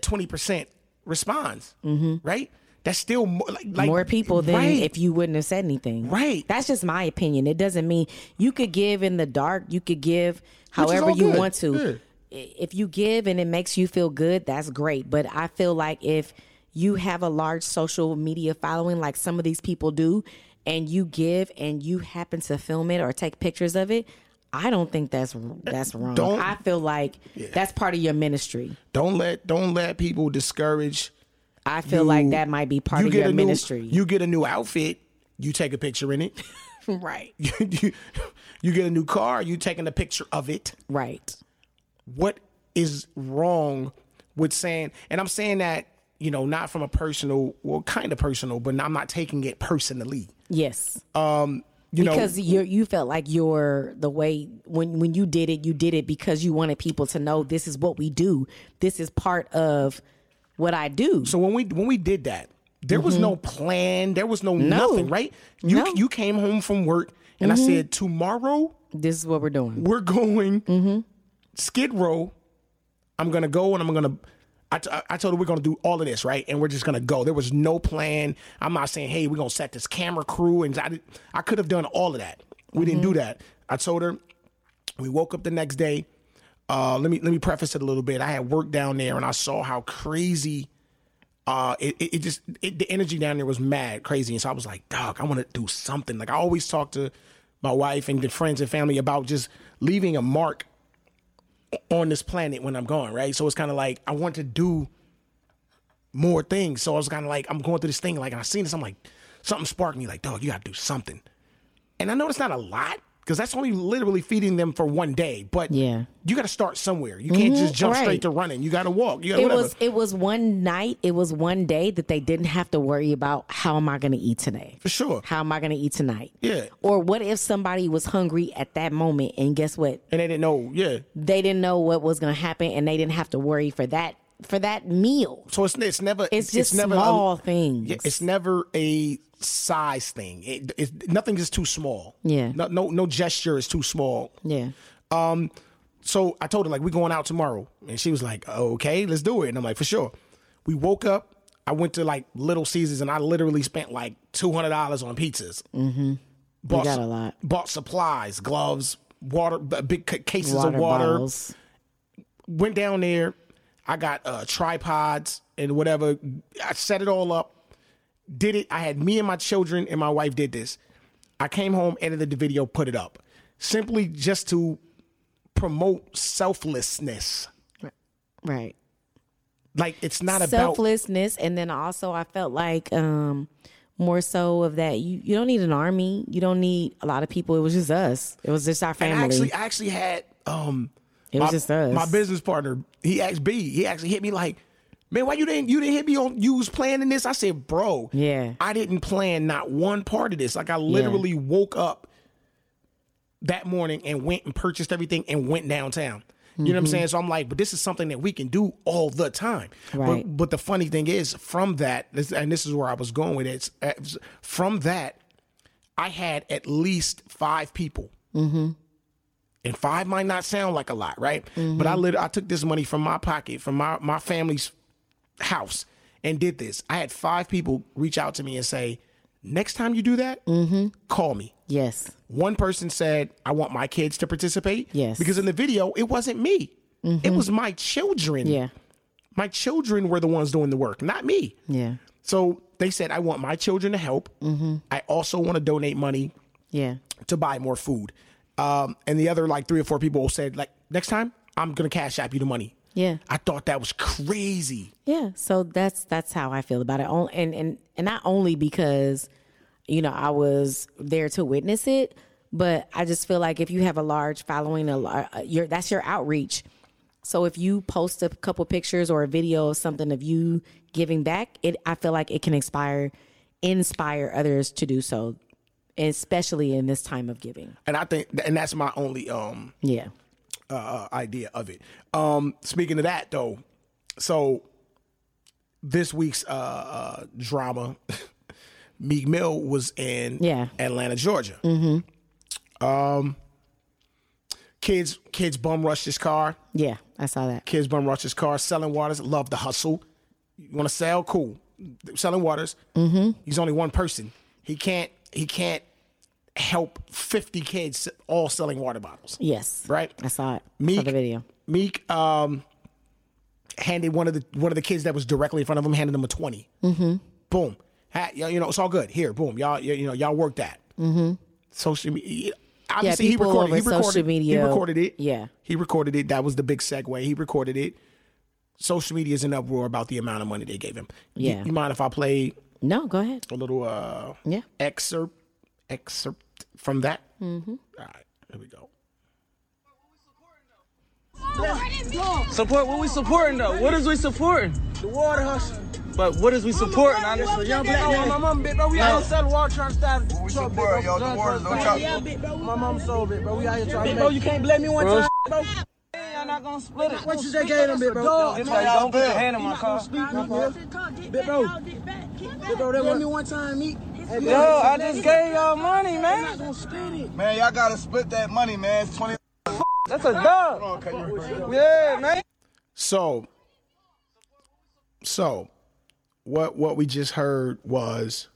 twenty percent responds, right? That's still more, like, like Mm-hmm. More people than right. if you wouldn't have said anything. Right. That's just my opinion. It doesn't mean you could give in the dark. You could give however you good. want to. I- If you give and it makes you feel good, that's great. But I feel like if you have a large social media following, like some of these people do, and you give and you happen to film it or take pictures of it, I don't think that's that's wrong. Don't- I feel like that's part of your ministry. don't let don't let people discourage. I feel you. like that might be part you of get your a new, ministry. You get a new outfit, you take a picture in it. right. you, you get a new car, you taking a picture of it. Right. what is wrong with saying and i'm saying that you know not from a personal well kind of personal but i'm not taking it personally Yes. um you because know you you felt like you're the way when when you did it you did it because you wanted people to know this is what we do this is part of what i do so when we when we did that there was no plan there was no, Mm-hmm. No. nothing right you No. Mm-hmm. you came home from work and i said tomorrow this is what we're doing we're going Mm-hmm. skid row i'm gonna go and i'm gonna I, t- I told her we're gonna do all of this right, and we're just gonna go. There was no plan. I'm not saying, hey, we're gonna set this camera crew, and I, did, I could have done all of that. We didn't Mm-hmm. do that. I told her we woke up the next day. Uh, let me let me preface it a little bit. I had work down there, and I saw how crazy. Uh, it, it, it just it, the energy down there was mad crazy, and so I was like, "Dog, I want to do something." Like I always talk to my wife and the friends and family about just leaving a mark on this planet when I'm gone, right? So it's kind of like I want to do more things. So I was kind of like, I'm going through this thing, like, and I seen this, I'm like, something sparked me, like, dog, you got to do something. And I know it's not a lot because that's only literally feeding them for one day, but Yeah. you got to start somewhere. You can't just mhm. jump right. straight to running. You got to walk. You gotta, it whatever. was it was one night it was one day that they didn't have to worry about how am i going to eat today for sure. how am i going to eat tonight Yeah. or what if somebody was hungry at that moment and guess what And they didn't know, yeah. they didn't know what was going to happen and they didn't have to worry for that for that meal So it's it's never it's just never small a, things it's never a size thing. It, it's nothing is too small. Yeah. No, no, no gesture is too small. yeah Um, so I told her like we're going out tomorrow, and she was like, "Okay, let's do it." And I'm like, "For sure." We woke up. I went to like Little Caesars, and I literally spent like two hundred dollars on pizzas. Mm-hmm. Bought got a lot. Bought supplies, gloves, water, big cases water of water. bottles Went down there. I got uh, tripods and whatever. I set it all up. Did it. I had me and my children and my wife did this. I came home, edited the video, put it up, simply just to promote selflessness. right Like it's not about selflessness and then also i felt like um more so of that you you don't need an army you don't need a lot of people it was just us it was just our and family actually I actually had um It my, was just us. my business partner, he asked B, he actually hit me like, Man, why you didn't you didn't hit me on you was planning this? I said, Bro, Yeah. I didn't plan not one part of this. Like I literally woke up that morning and went and purchased everything and went downtown. You know what I'm saying? So I'm like, but this is something that we can do all the time. Right. But but the funny thing is, from that, and this is where I was going with it. uh, From that, I had at least five people. Mm-hmm. And five might not sound like a lot, right? But I lit- I took this money from my pocket, from my my family's house, and did this. I had five people reach out to me and say, "Next time you do that, mm-hmm. call me." yes One person said, I want my kids to participate. Yes. Because in the video, it wasn't me. It mm-hmm. was my children. yeah My children were the ones doing the work, not me. yeah So they said, I want my children to help. Mm-hmm. I also want to donate money yeah to buy more food. Um, and the other like three or four people said, like, next time, I'm going to cash app you the money. Yeah. I thought that was crazy. Yeah, so that's that's how I feel about it. And and and not only because you know I was there to witness it, but I just feel like if you have a large following, a uh, your that's your outreach. So if you post a couple pictures or a video of something of you giving back, it I feel like it can inspire inspire others to do so, especially in this time of giving. And I think, and that's my only um Yeah. Uh, idea of it. Um, speaking of that, though, so this week's uh, uh, drama, Meek Mill was in Yeah. Atlanta, Georgia. Mm-hmm. Um, kids, kids bum rushed his car. Yeah, I saw that. Kids bum rushed his car. Selling waters, love the hustle. You want to sell? Cool. Selling waters. Mm-hmm. He's only one person. He can't. He can't help fifty kids all selling water bottles. Yes. Right. I saw it. Meek, saw the video. Meek um, handed one of the one of the kids that was directly in front of him handed him a 20 Mm-hmm. Boom. Ha, you know, it's all good. Here, boom. Y'all, you you know, y'all work that. Mm-hmm. Social media. Obviously, he recorded. He recorded. social media- He recorded it. Yeah. He recorded it. That was the big segue. He recorded it. Social media is in uproar about the amount of money they gave him. You- Yeah. You, mind if I play No, go ahead. a little uh Yeah. excerpt excerpt from that? Mm-hmm. All right. Here we go. Support what we supporting though? What is we supporting? The water hustle. But what is we supporting honestly? Young black man. My mom, big bro. We out here selling water, trying to start a truck, big support, bro. yo, the water, no chop. Yeah, big bro. My mom sold it, bro. We out here trying to Big bro, you can't blame me one Bro, time, bro. Y'all not gonna split it. What you say gave them, big bro? It's like don't put your hand in my car. Big bro. Big bro, they want me one time, me. Hey, Yo, I just gave y'all money, man. not gonna spend it. Man, y'all gotta split that money, man. It's 20. That's a dub. Yeah, man. So, so what what we just heard was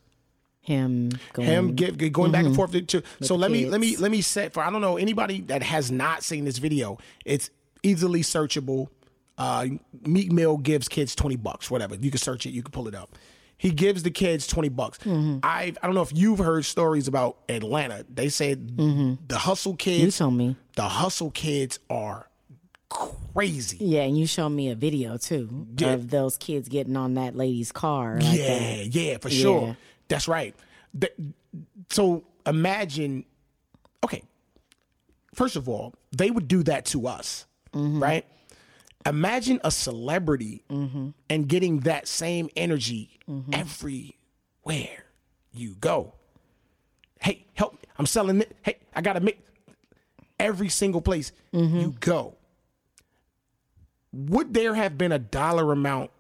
Him going. him get, get- going back and forth to, to so the let me let me let me set for I don't know anybody that has not seen this video. It's easily searchable. Uh, Meek Mill gives kids twenty bucks, whatever. You can search it, you can pull it up. He gives the kids twenty bucks. Mm-hmm. I I don't know if you've heard stories about Atlanta. They said the hustle kids. Mm-hmm. You told me. the hustle kids are crazy. Yeah, and you showed me a video too Yeah. of those kids getting on that lady's car. Like yeah, that. yeah, for sure. That's right. Th- so imagine, okay, first of all, they would do that to us, Mm-hmm. right? Imagine a celebrity and getting that same energy Mm-hmm. everywhere you go. Hey, help! me. I'm selling it. Hey, I gotta make every single place Mm-hmm. you go. Would there have been a dollar amount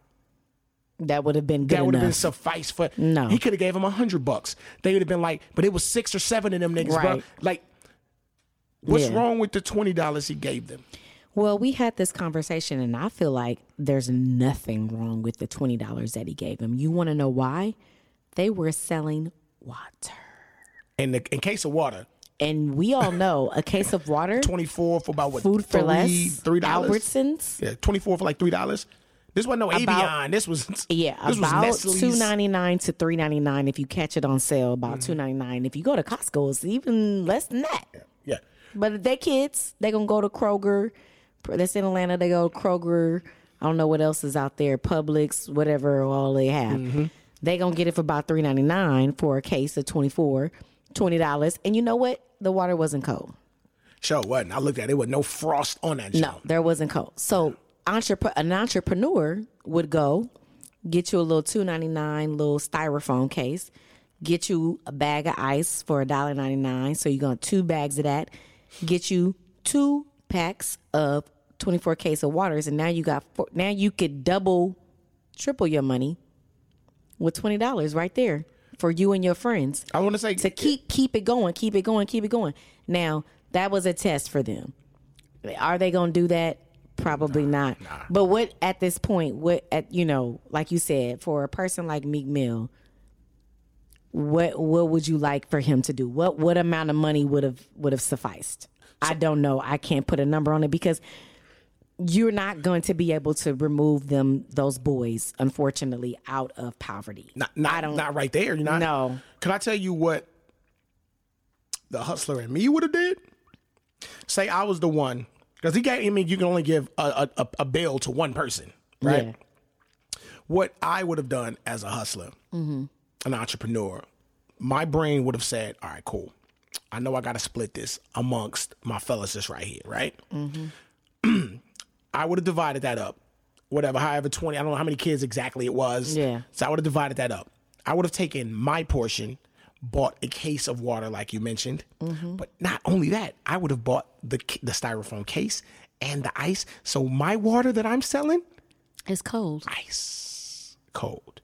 That would have been good that would have been suffice for No. he could have gave him a hundred bucks they would have been like but it was six or seven of them niggas bro like what's Yeah. wrong with the twenty dollars he gave them well, we had this conversation, and I feel like there's nothing wrong with the twenty dollars that he gave him. You want to know why? They were selling water, in the in case of water and we all know a case of water, 24 for about what food for three, less, three dollars Albertsons. yeah 24 for like three dollars this wasn't no About- Evian this was Yeah, this about two Nestle's to three ninety nine if you catch it on sale. About Mm. two ninety nine. If you go to Costco, it's even less than that. yeah But they kids, they gonna go to Kroger. That's in Atlanta. They go Kroger. I don't know what else is out there. Publix, whatever all they have. Mm-hmm. They gonna get it for about three ninety nine for a case of 24 twenty dollars. And you know what? The water wasn't cold. sure wasn't I looked at it with no frost on that No, joint. there wasn't cold. So entrep- an entrepreneur would go get you a little two ninety nine little styrofoam case, get you a bag of ice for a dollar ninety nine. So you got two bags of that. Get you two packs of twenty four case of waters, and now you got four, now you could double, triple your money with twenty dollars right there for you and your friends I want to say to keep keep it going, keep it going, keep it going. Now that was a test for them. Are they going to do that? Probably not. But what at this point, what at you know, like you said, for a person like Meek Mill, what what would you like for him to do? What what amount of money would have would have sufficed? I don't know. I can't put a number on it because you're not going to be able to remove them those boys unfortunately out of poverty. not not, I don't not right there you're not No. can I tell you what the hustler and me would have did say I was the one Because he got. I mean, you can only give a a, a, bail to one person, right? Yeah. What I would have done as a hustler, Mm-hmm. an entrepreneur, my brain would have said, "All right, cool. I know I got to split this amongst my fellas that's right here, right? Mm-hmm. I would have divided that up, whatever, however twenty. I don't know how many kids exactly it was. Yeah. So I would have divided that up. I would have taken my portion, bought a case of water, like you mentioned, Mm-hmm. but not only that, I would have bought the the styrofoam case and the ice. So my water that I'm selling, is cold. ice cold.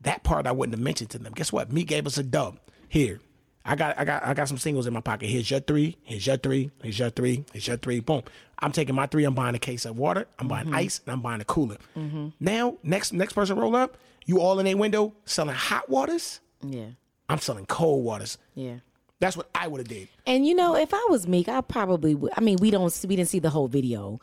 That part I wouldn't have mentioned to them. Guess what? Me gave us a dub. Here, I got, I got, I got some singles in my pocket. Here's your three. Here's your three. Here's your three. Here's your three. Boom. I'm taking my three. I'm buying a case of water. I'm buying ice, and I'm buying a cooler. Now, next next person roll up. You all in a window selling hot waters. Yeah. I'm selling cold waters. Yeah. That's what I would have did. And you know, if I was Meek, I probably would. I mean, we don't, we didn't see the whole video.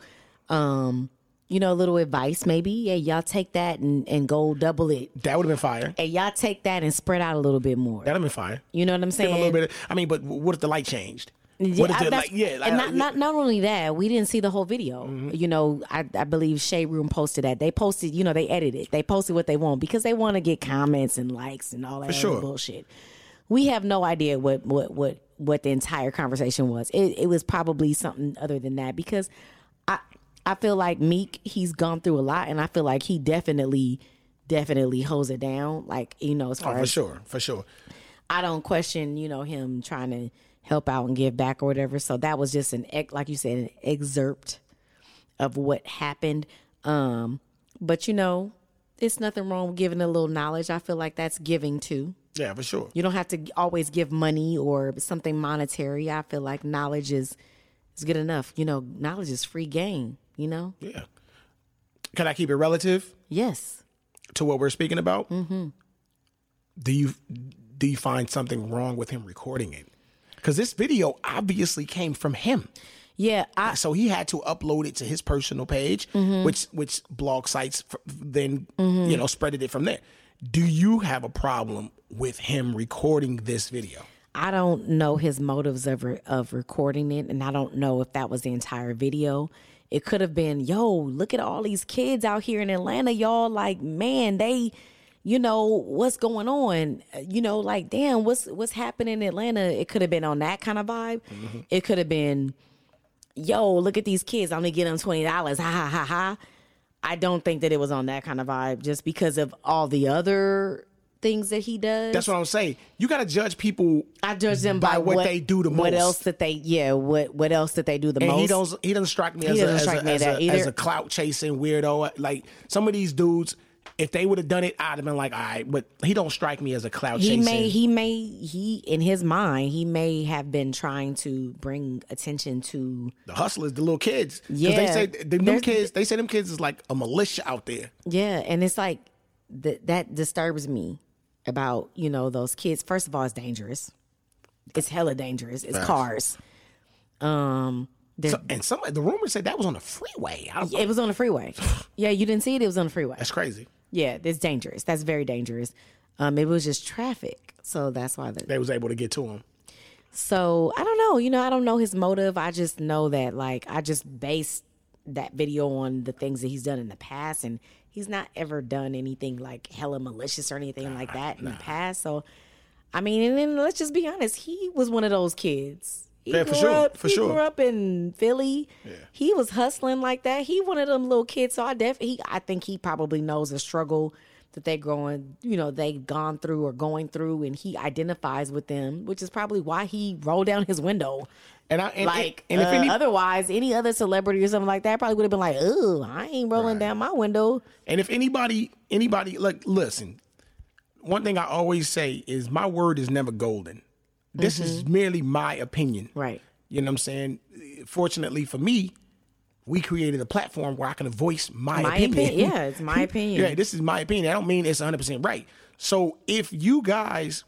Um, you know, a little advice maybe. Yeah, y'all take that and, and go double it. That would have been fire. And y'all take that and spread out a little bit more. That'd have been fire. You know what I'm Give saying? a little bit. Of, I mean, but what if the light changed? Yeah, what if I- the like? Yeah, like, and not, not not only that, we didn't see the whole video. Mm-hmm. You know, I, I believe Shade Room posted that. They posted, you know, they edited. They posted what they want because they want to get comments and likes and all that sure. bullshit. We have no idea what what what what the entire conversation was. It it was probably something other than that because I I feel like Meek he's gone through a lot and I feel like he definitely definitely holds it down. Like you know, as Oh, far for as sure, for sure. I don't question, you know, him trying to help out and give back or whatever. So that was just an like you said, an excerpt of what happened. Um, but you know, it's nothing wrong with giving a little knowledge. I feel like that's giving too. Yeah, for sure. You don't have to always give money or something monetary. I feel like knowledge is is good enough. You know, knowledge is free game. You know, Yeah. Can I keep it relative yes. to what we're speaking about? Mm-hmm. Do you do you find something wrong with him recording it? Because this video obviously came from him, Yeah, I so he had to upload it to his personal page, which which blog sites f- then you know spreaded it from there. Do you have a problem with him recording this video? I don't know his motives of re- of recording it, and I don't know if that was the entire video. It could have been, yo, look at all these kids out here in Atlanta, y'all. Like, man, they, you know, what's going on? You know, like, damn, what's what's happening in Atlanta? It could have been on that kind of vibe. Mm-hmm. It could have been, yo, look at these kids. I'm gonna get them twenty dollars. Ha ha ha ha. I don't think that it was on that kind of vibe, just because of all the other things that he does. That's what I'm saying. You got to judge people I judge them by by, what they do the What most. What else that they yeah, what what else that they do the And most. he doesn't. He doesn't strike me He as a, doesn't as, strike a, me as, a, as a clout chasing weirdo. Like some of these dudes, if they would have done it, I'd have been like, all right. But he don't strike me as a clout he chasing. may he may he in his mind he may have been trying to bring attention to the hustlers, the little kids. 'Cause they say the them There's- kids. They say them kids is like a militia out there. yeah, and it's like that that disturbs me about you know those kids. First of all, it's dangerous. It's hella dangerous. It's Facts. cars. Um, So, and some the rumors say that was on the freeway. It was on the freeway. yeah, you didn't see it. It was on the freeway. That's crazy. Yeah, it's dangerous. That's very dangerous. Um, it was just traffic, so that's why. The, They was able to get to him. so I don't know. You know, I don't know his motive. I just know that, like, I just based that video on the things that he's done in the past, and he's not ever done anything like hella malicious or anything like that in the past. So, I mean, and then let's just be honest. He was one of those kids. He Yeah, for grew sure, Up, for he sure. grew up in Philly. Yeah. He was hustling like that. He one of them little kids. So I definitely, I think he probably knows the struggle that they're going, you know, they've gone through or going through, and he identifies with them, which is probably why he rolled down his window. And I and, Like, and if uh, any otherwise, any other celebrity or something like that probably would have been like, "Oh, I ain't rolling down my window." And if anybody, anybody, like, listen, one thing I always say is my word is never golden. This is merely my opinion. Mm-hmm. Right. You know what I'm saying? Fortunately for me, we created a platform where I can voice my, My opinion. opinion, yeah, it's my opinion. yeah, this is my opinion. I don't mean it's 100% right. So if you guys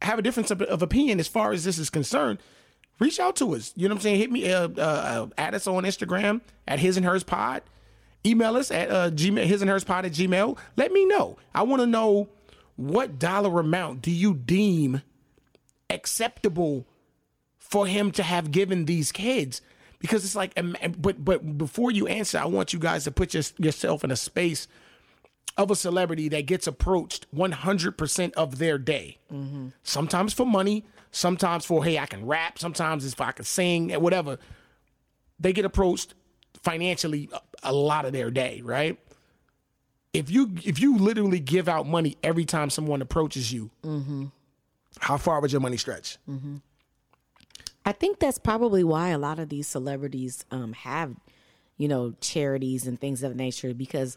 have a difference of, of opinion as far as this is concerned, reach out to us. You know what I'm saying? Hit me, uh, uh, uh, add us on Instagram at his and hers pod. Email us at uh, gmail, his and hers pod at gmail. Let me know. I want to know what dollar amount do you deem acceptable for him to have given these kids? Because it's like, but but before you answer, I want you guys to put your, yourself in a space of a celebrity that gets approached 100% of their day. Mm-hmm. Sometimes for money, sometimes for, hey, I can rap, sometimes it's for I can sing, whatever. They get approached financially a, a lot of their day, right? If you if you literally give out money every time someone approaches you, mm-hmm. how far would your money stretch? Mm-hmm. I think that's probably why a lot of these celebrities um, have, you know, charities and things of nature because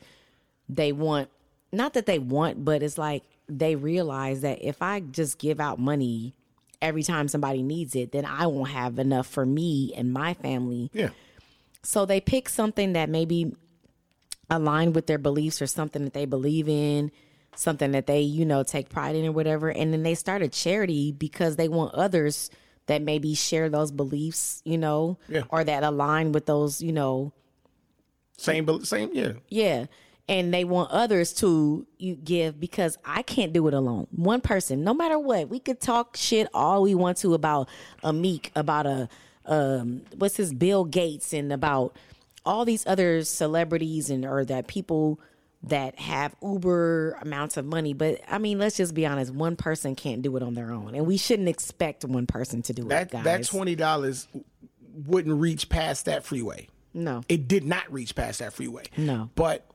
they want, not that they want, but it's like they realize that if I just give out money every time somebody needs it, then I won't have enough for me and my family. Yeah. So they pick something that maybe aligned with their beliefs or something that they believe in, something that they, you know, take pride in or whatever. And then they start a charity because they want others that maybe share those beliefs, you know, Yeah. or that align with those, you know, Same, same, yeah. yeah. And they want others to you give because I can't do it alone. One person, no matter what, we could talk shit all we want to about a Meek, about a um what's his Bill Gates and about all these other celebrities and or that people that have uber amounts of money. But I mean, let's just be honest, one person can't do it on their own. And we shouldn't expect one person to do That it, guys. that twenty dollars wouldn't reach past that freeway. no. It did not reach past that freeway. No. But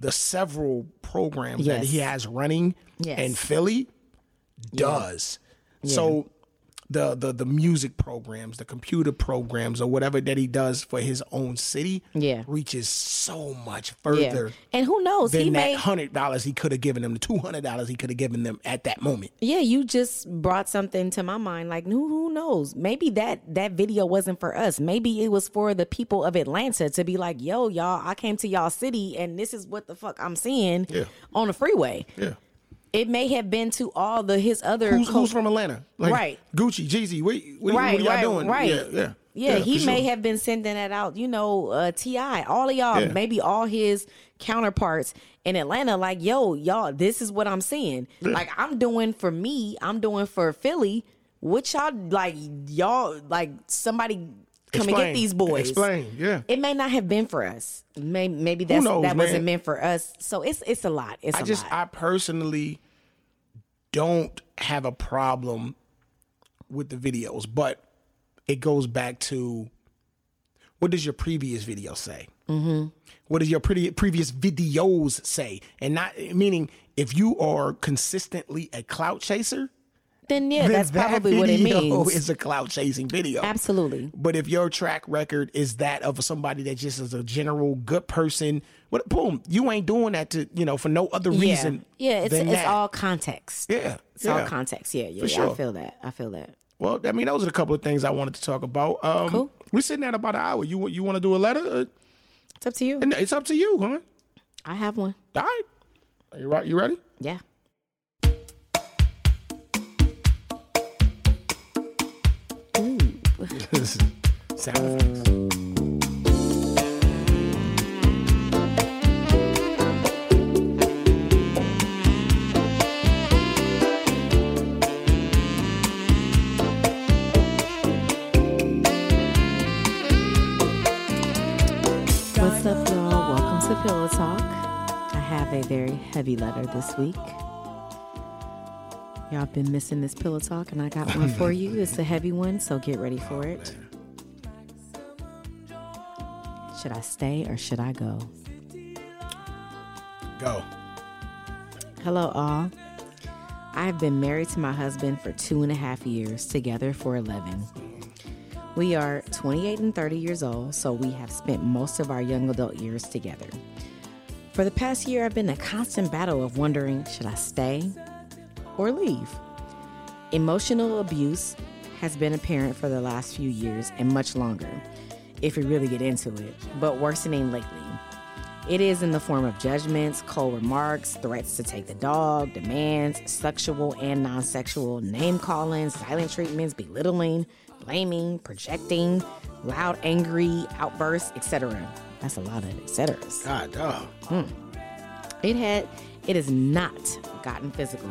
the several programs that he has running Yes. in Philly does. So the, the the music programs, the computer programs, or whatever that he does for his own city, Yeah. reaches so much Yeah. further And who knows? than he that may hundred dollars he could have given them, the two hundred dollars he could have given them at that moment. Yeah, you just brought something to my mind. Like, who who knows? Maybe that that video wasn't for us. Maybe it was for the people of Atlanta to be like, "Yo, y'all, I came to y'all city, and this is what the fuck I'm seeing Yeah. on the freeway." Yeah. It may have been to all the his other Who's, co- who's from Atlanta? Like Right. Gucci, Jeezy, what, what, right, what are y'all right, doing? right. Yeah, yeah. Yeah, he may sure. have been sending that out, you know, uh, T.I., all of y'all, Yeah. maybe all his counterparts in Atlanta, like, yo, y'all, this is what I'm seeing. Like, I'm doing for me, I'm doing for Philly. What y'all like? Y'all like somebody come and get these boys. Explain, yeah. It may not have been for us. Maybe maybe that's knows, that wasn't meant for us. So it's it's a lot. It's I a just lot. I personally don't have a problem with the videos, but it goes back to what does your previous video say? Mm-hmm. What does your pretty previous videos say? And not meaning if you are consistently a clout chaser, then yeah, then that's that probably what it means. Is a clout chasing video. Absolutely. But if your track record is that of somebody that just is a general good person, what boom, you ain't doing that to you know for no other reason. Yeah, yeah. It's it's all context. Yeah, It's yeah. all context. Yeah, yeah. For yeah, sure. I feel that. I feel that. Well, I mean, those are a couple of things I wanted to talk about. Um, Cool. We're sitting at about an hour. You you want to do a letter? Uh, It's up to you. it's up to you, huh? I have one. All right. Are you right? You ready? Yeah. What's up, y'all? Welcome to Pillow Talk. I have a very heavy letter this week. Y'all been missing this Pillow Talk, and I got one for you. It's a heavy one, so get ready for it. Oh, should I stay or should I go? Go. Hello, all. I have been married to my husband for two and a half years, together for 11. We are 28 and 30 years old, so we have spent most of our young adult years together. For the past year, I've been a constant battle of wondering should I stay or leave? Emotional abuse has been apparent for the last few years and much longer, if we really get into it, but worsening lately. It is in the form of judgments, cold remarks, threats to take the dog, demands, sexual and non sexual, name calling, silent treatments, belittling, blaming, projecting, loud, angry outbursts, etc. That's a lot of etc. God, dog. Hmm. It had it has not gotten physical.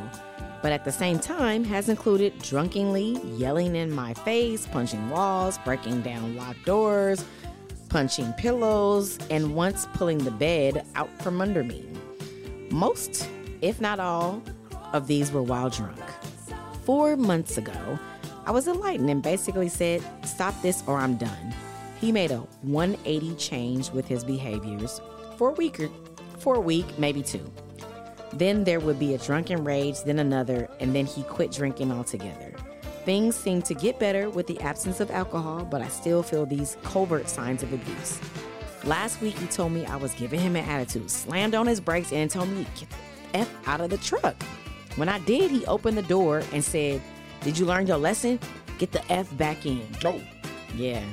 But at the same time has included drunkenly yelling in my face, punching walls, breaking down locked doors, punching pillows, and once pulling the bed out from under me. Most, if not all, of these were while drunk. Four months ago, I was enlightened and basically said, Stop this or I'm done. He made a 180 change with his behaviors for a week or for a week, maybe two. Then there would be a drunken rage, then another, and then he quit drinking altogether. Things seem to get better with the absence of alcohol, but I still feel these covert signs of abuse. Last week, he told me I was giving him an attitude, slammed on his brakes, and told me to get the F out of the truck. When I did, he opened the door and said, Did you learn your lesson? Get the F back in. No. Yeah.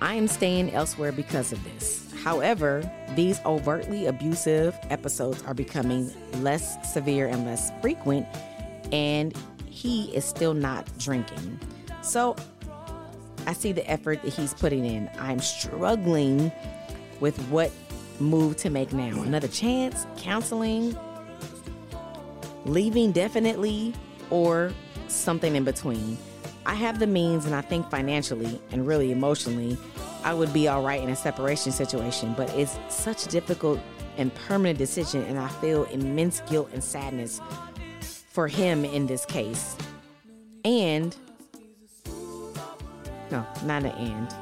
I am staying elsewhere because of this. However, these overtly abusive episodes are becoming less severe and less frequent, and he is still not drinking. So I see the effort that he's putting in. I'm struggling with what move to make now. Another chance, counseling, leaving definitely, or something in between. I have the means, and I think financially and really emotionally, I would be all right in a separation situation, but it's such a difficult and permanent decision, and I feel immense guilt and sadness for him in this case. And, no, not an and.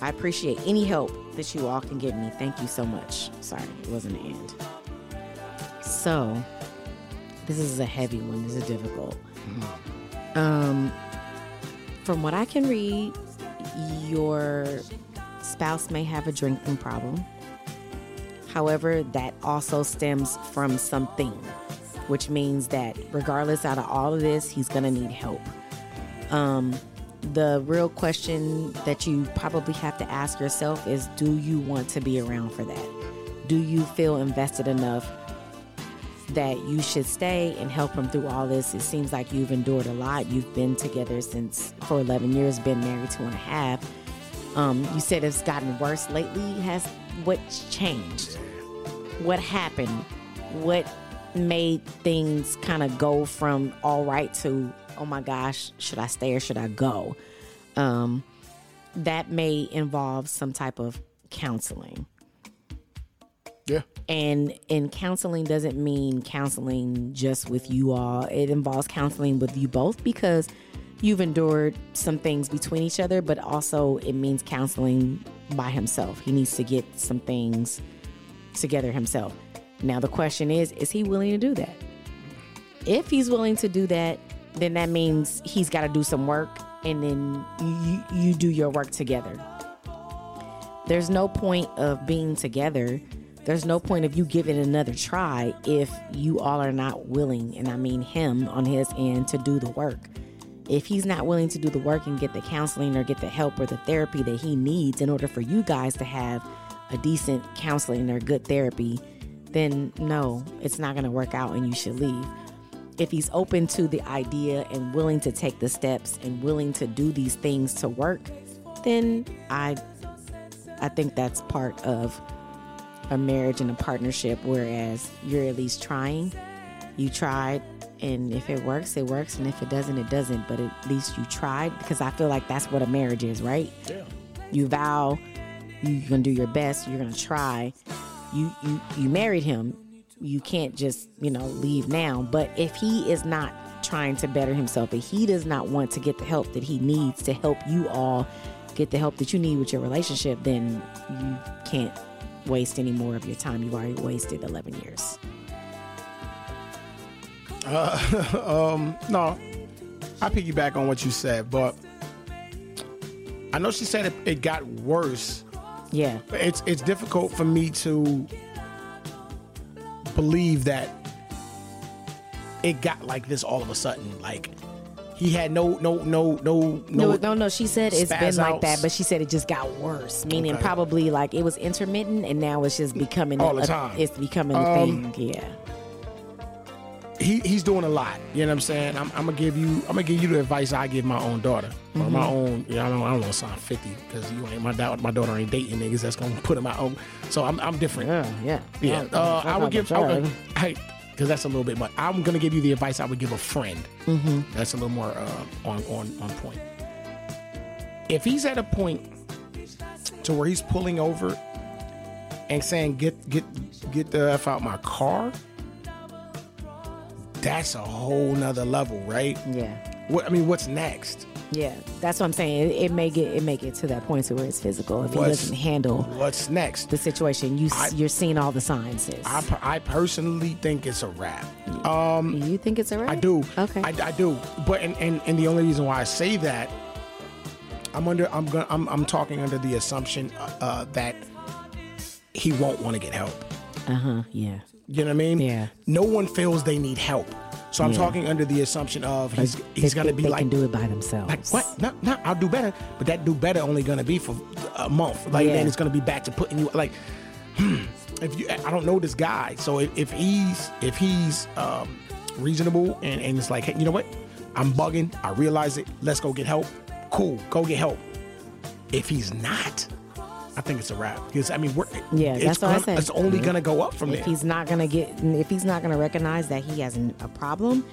I appreciate any help that you all can give me. Thank you so much. Sorry, it wasn't an and. So, this is a heavy one. This is difficult. Um, from what I can read, your spouse may have a drinking problem. However, that also stems from something, which means that regardless out of all of this, he's gonna need help. Um, the real question that you probably have to ask yourself is do you want to be around for that? Do you feel invested enough that you should stay and help him through all this. It seems like you've endured a lot. You've been together since for 11 years, been married two and a half. Um, you said it's gotten worse lately. Has what's changed? What happened? What made things kind of go from all right to oh my gosh, should I stay or should I go? Um, that may involve some type of counseling. Yeah. And in counseling doesn't mean counseling just with you all. It involves counseling with you both because you've endured some things between each other, but also it means counseling by himself. He needs to get some things together himself. Now the question is, is he willing to do that? If he's willing to do that, then that means he's got to do some work and then you, you do your work together. There's no point of being together there's no point of you giving another try if you all are not willing, and I mean him on his end, to do the work. If he's not willing to do the work and get the counseling or get the help or the therapy that he needs in order for you guys to have a decent counseling or good therapy, then no, it's not going to work out and you should leave. If he's open to the idea and willing to take the steps and willing to do these things to work, then I I think that's part of a marriage and a partnership, whereas you're at least trying. You tried, and if it works, it works, and if it doesn't, it doesn't. But at least you tried because I feel like that's what a marriage is, right? Yeah. You vow you're gonna do your best. You're gonna try. You you you married him. You can't just you know leave now. But if he is not trying to better himself, if he does not want to get the help that he needs to help you all get the help that you need with your relationship, then you can't waste any more of your time. You've already wasted 11 years. Uh, um, no, I piggyback on what you said, but I know she said it, it got worse. Yeah. It's it's difficult for me to believe that it got like this all of a sudden. Like he had no no no no No, no, no. She said it's been spaz like that, but she said it just got worse. Meaning Okay. probably like it was intermittent, and now it's just becoming All the a- time. It's becoming a Um, thing. Yeah. he he's doing a lot. You know what I'm saying? I'm, I'm gonna give you I'm gonna give you the advice I give my own daughter or my own. You know, I don't I don't want to sound 50 because you ain't my daughter. My daughter ain't dating niggas that's gonna put in my own. So I'm I'm different. Yeah. Yeah. Yeah, uh, I would give. I would, hey, because that's a little bit much. I'm gonna give you the advice I would give a friend. Mm-hmm. That's a little more uh, on on on point. If he's at a point to where he's pulling over and saying get get get the f out my car, that's a whole nother level, right? Yeah. What I mean, what's next? Yeah, that's what I'm saying. It, it may get it may get to that point to where it's physical if he doesn't handle What's next? the situation. You I- you're seeing all the signs. Sis. I, I personally think it's a wrap. you think it's alright? I do. Okay. I, I do. But and, and and the only reason why I say that, I'm under. I'm gonna. I'm, I'm talking under the assumption uh, uh, that he won't want to get help. uh huh. Yeah. You know what I mean? Yeah. No one feels they need help. So I'm Yeah. talking under the assumption of he's he's gonna think be they like can do it by themselves. like what? No, no, I'll do better. But that do better only gonna be for a month. Like Yeah. then it's gonna be back to putting you like. hmm, If you, I don't know this guy, so if, if he's if he's um, reasonable and, and it's like, hey, you know what, I'm bugging. I realize it. Let's go get help. Cool, go get help. If he's not, I think it's a wrap. Because I mean, we're Yeah, it's that's what I gonna- said. It's only gonna go up from if there. If he's not gonna get if he's not gonna recognize that he has a problem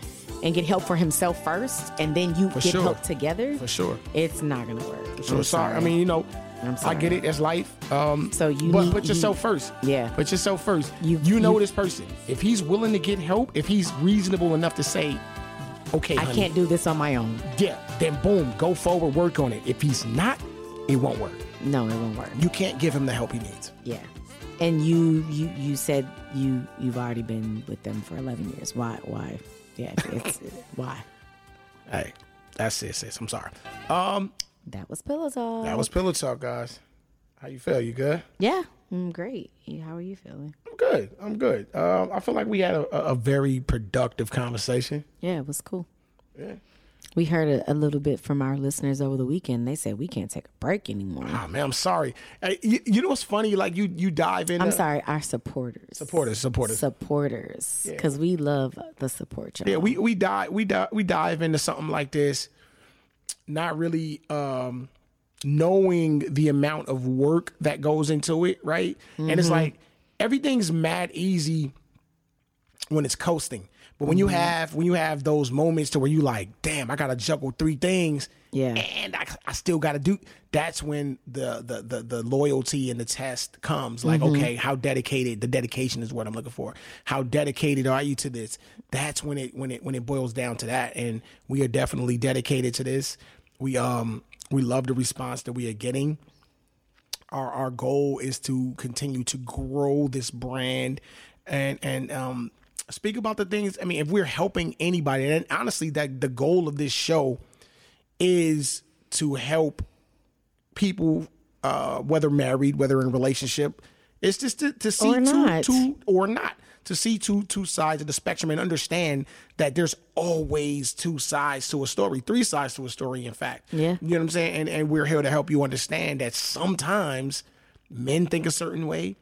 and get help for himself first and then you For get sure. help together For sure. it's not gonna work So I'm sorry. I mean, you know, I'm I get it. It's life. Um, So you but need- put yourself you- first. Yeah. Put yourself first. You- You, know you- this person. If he's willing to get help, if he's reasonable enough to say, "Okay, I honey, can't do this on my own Yeah, then boom, go forward, work on it. If he's not, it won't work. no it won't work You can't give him the help he needs. yeah and you you you said you you've already been with them for 11 years why why yeah it's why Hey, that's it, sis. I'm sorry. Um, that was pillow talk that was pillow talk, guys. How you feel? You good? yeah mm, great how are you feeling I'm good. I'm good. Um, I feel like we had a a very productive conversation. yeah it was cool Yeah. We heard a, a little bit from our listeners over the weekend they said we can't take a break anymore Oh man, I'm sorry. Hey, you, you know what's funny? Like you, you dive in. I'm sorry, our supporters. Supporters, supporters. Supporters. Because we love the support, y'all. Yeah, we we dive we dive we dive into something like this, not really um knowing the amount of work that goes into it, right? And Mm-hmm. it's like everything's mad easy when it's coasting. But when you Mm-hmm. have when you have those moments to where you like, damn, I gotta juggle three things, Yeah. and I, I still gotta do. That's when the the the, the loyalty and the test comes. Like, Mm-hmm. okay, how dedicated? The dedication is what I'm looking for. How dedicated are you to this? That's when it when it when it boils down to that. And we are definitely dedicated to this. We um we love the response that we are getting our our goal is to continue to grow this brand and and um speak about the things i mean if we're helping anybody and honestly that the goal of this show is to help people uh whether married whether in relationship it's just to, to see Or two, two or not to see two two sides of the spectrum and understand that there's always two sides to a story three sides to a story in fact Yeah. you know what I'm saying? And and we're here to help you understand that sometimes men think a certain way,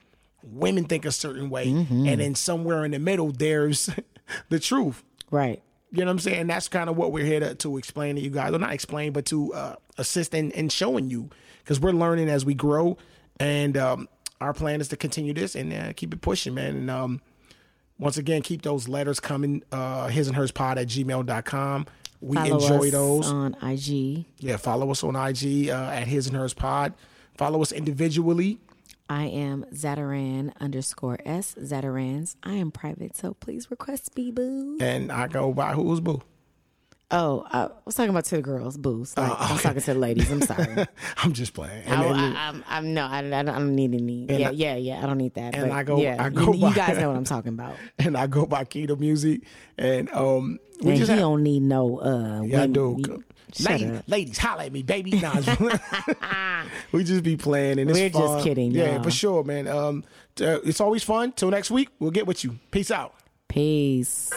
women think a certain way, Mm-hmm. and then somewhere in the middle there's the truth. right. You know what I'm saying? That's kind of what we're here to, to explain to you guys. Well, not explain, but to uh, assist in, in showing you because we're learning as we grow. And um, our plan is to continue this and uh, keep it pushing, man. And um, once again, keep those letters coming. Uh, his and hers pod at gmail.com. We Follow enjoy those. on IG. Yeah, follow us on IG uh, at His and Hers Pod. Follow us individually. I am Zataran underscore S. Zatarans. I am private, so please request me, boo. And I go by Who's Boo. Oh, I was talking about to the girls, boos. Like, Oh, I was talking to the ladies. I'm sorry. I'm just playing. And, I, then- I, I'm, I'm no, I, I, don't, need any. Yeah, I- yeah, yeah. I don't need that. and I go- yeah, I go you, by- guys know what I'm talking about. and I go by Keto Music. And um, we And just he have, don't need no. Uh, yeah, I do. Ladies, ladies, holla at me, baby. Nah, we just be playing, and it's We're just kidding, Yeah, y'all. for sure, man. Um, uh, it's always fun. Till next week, we'll get with you. Peace out. Peace.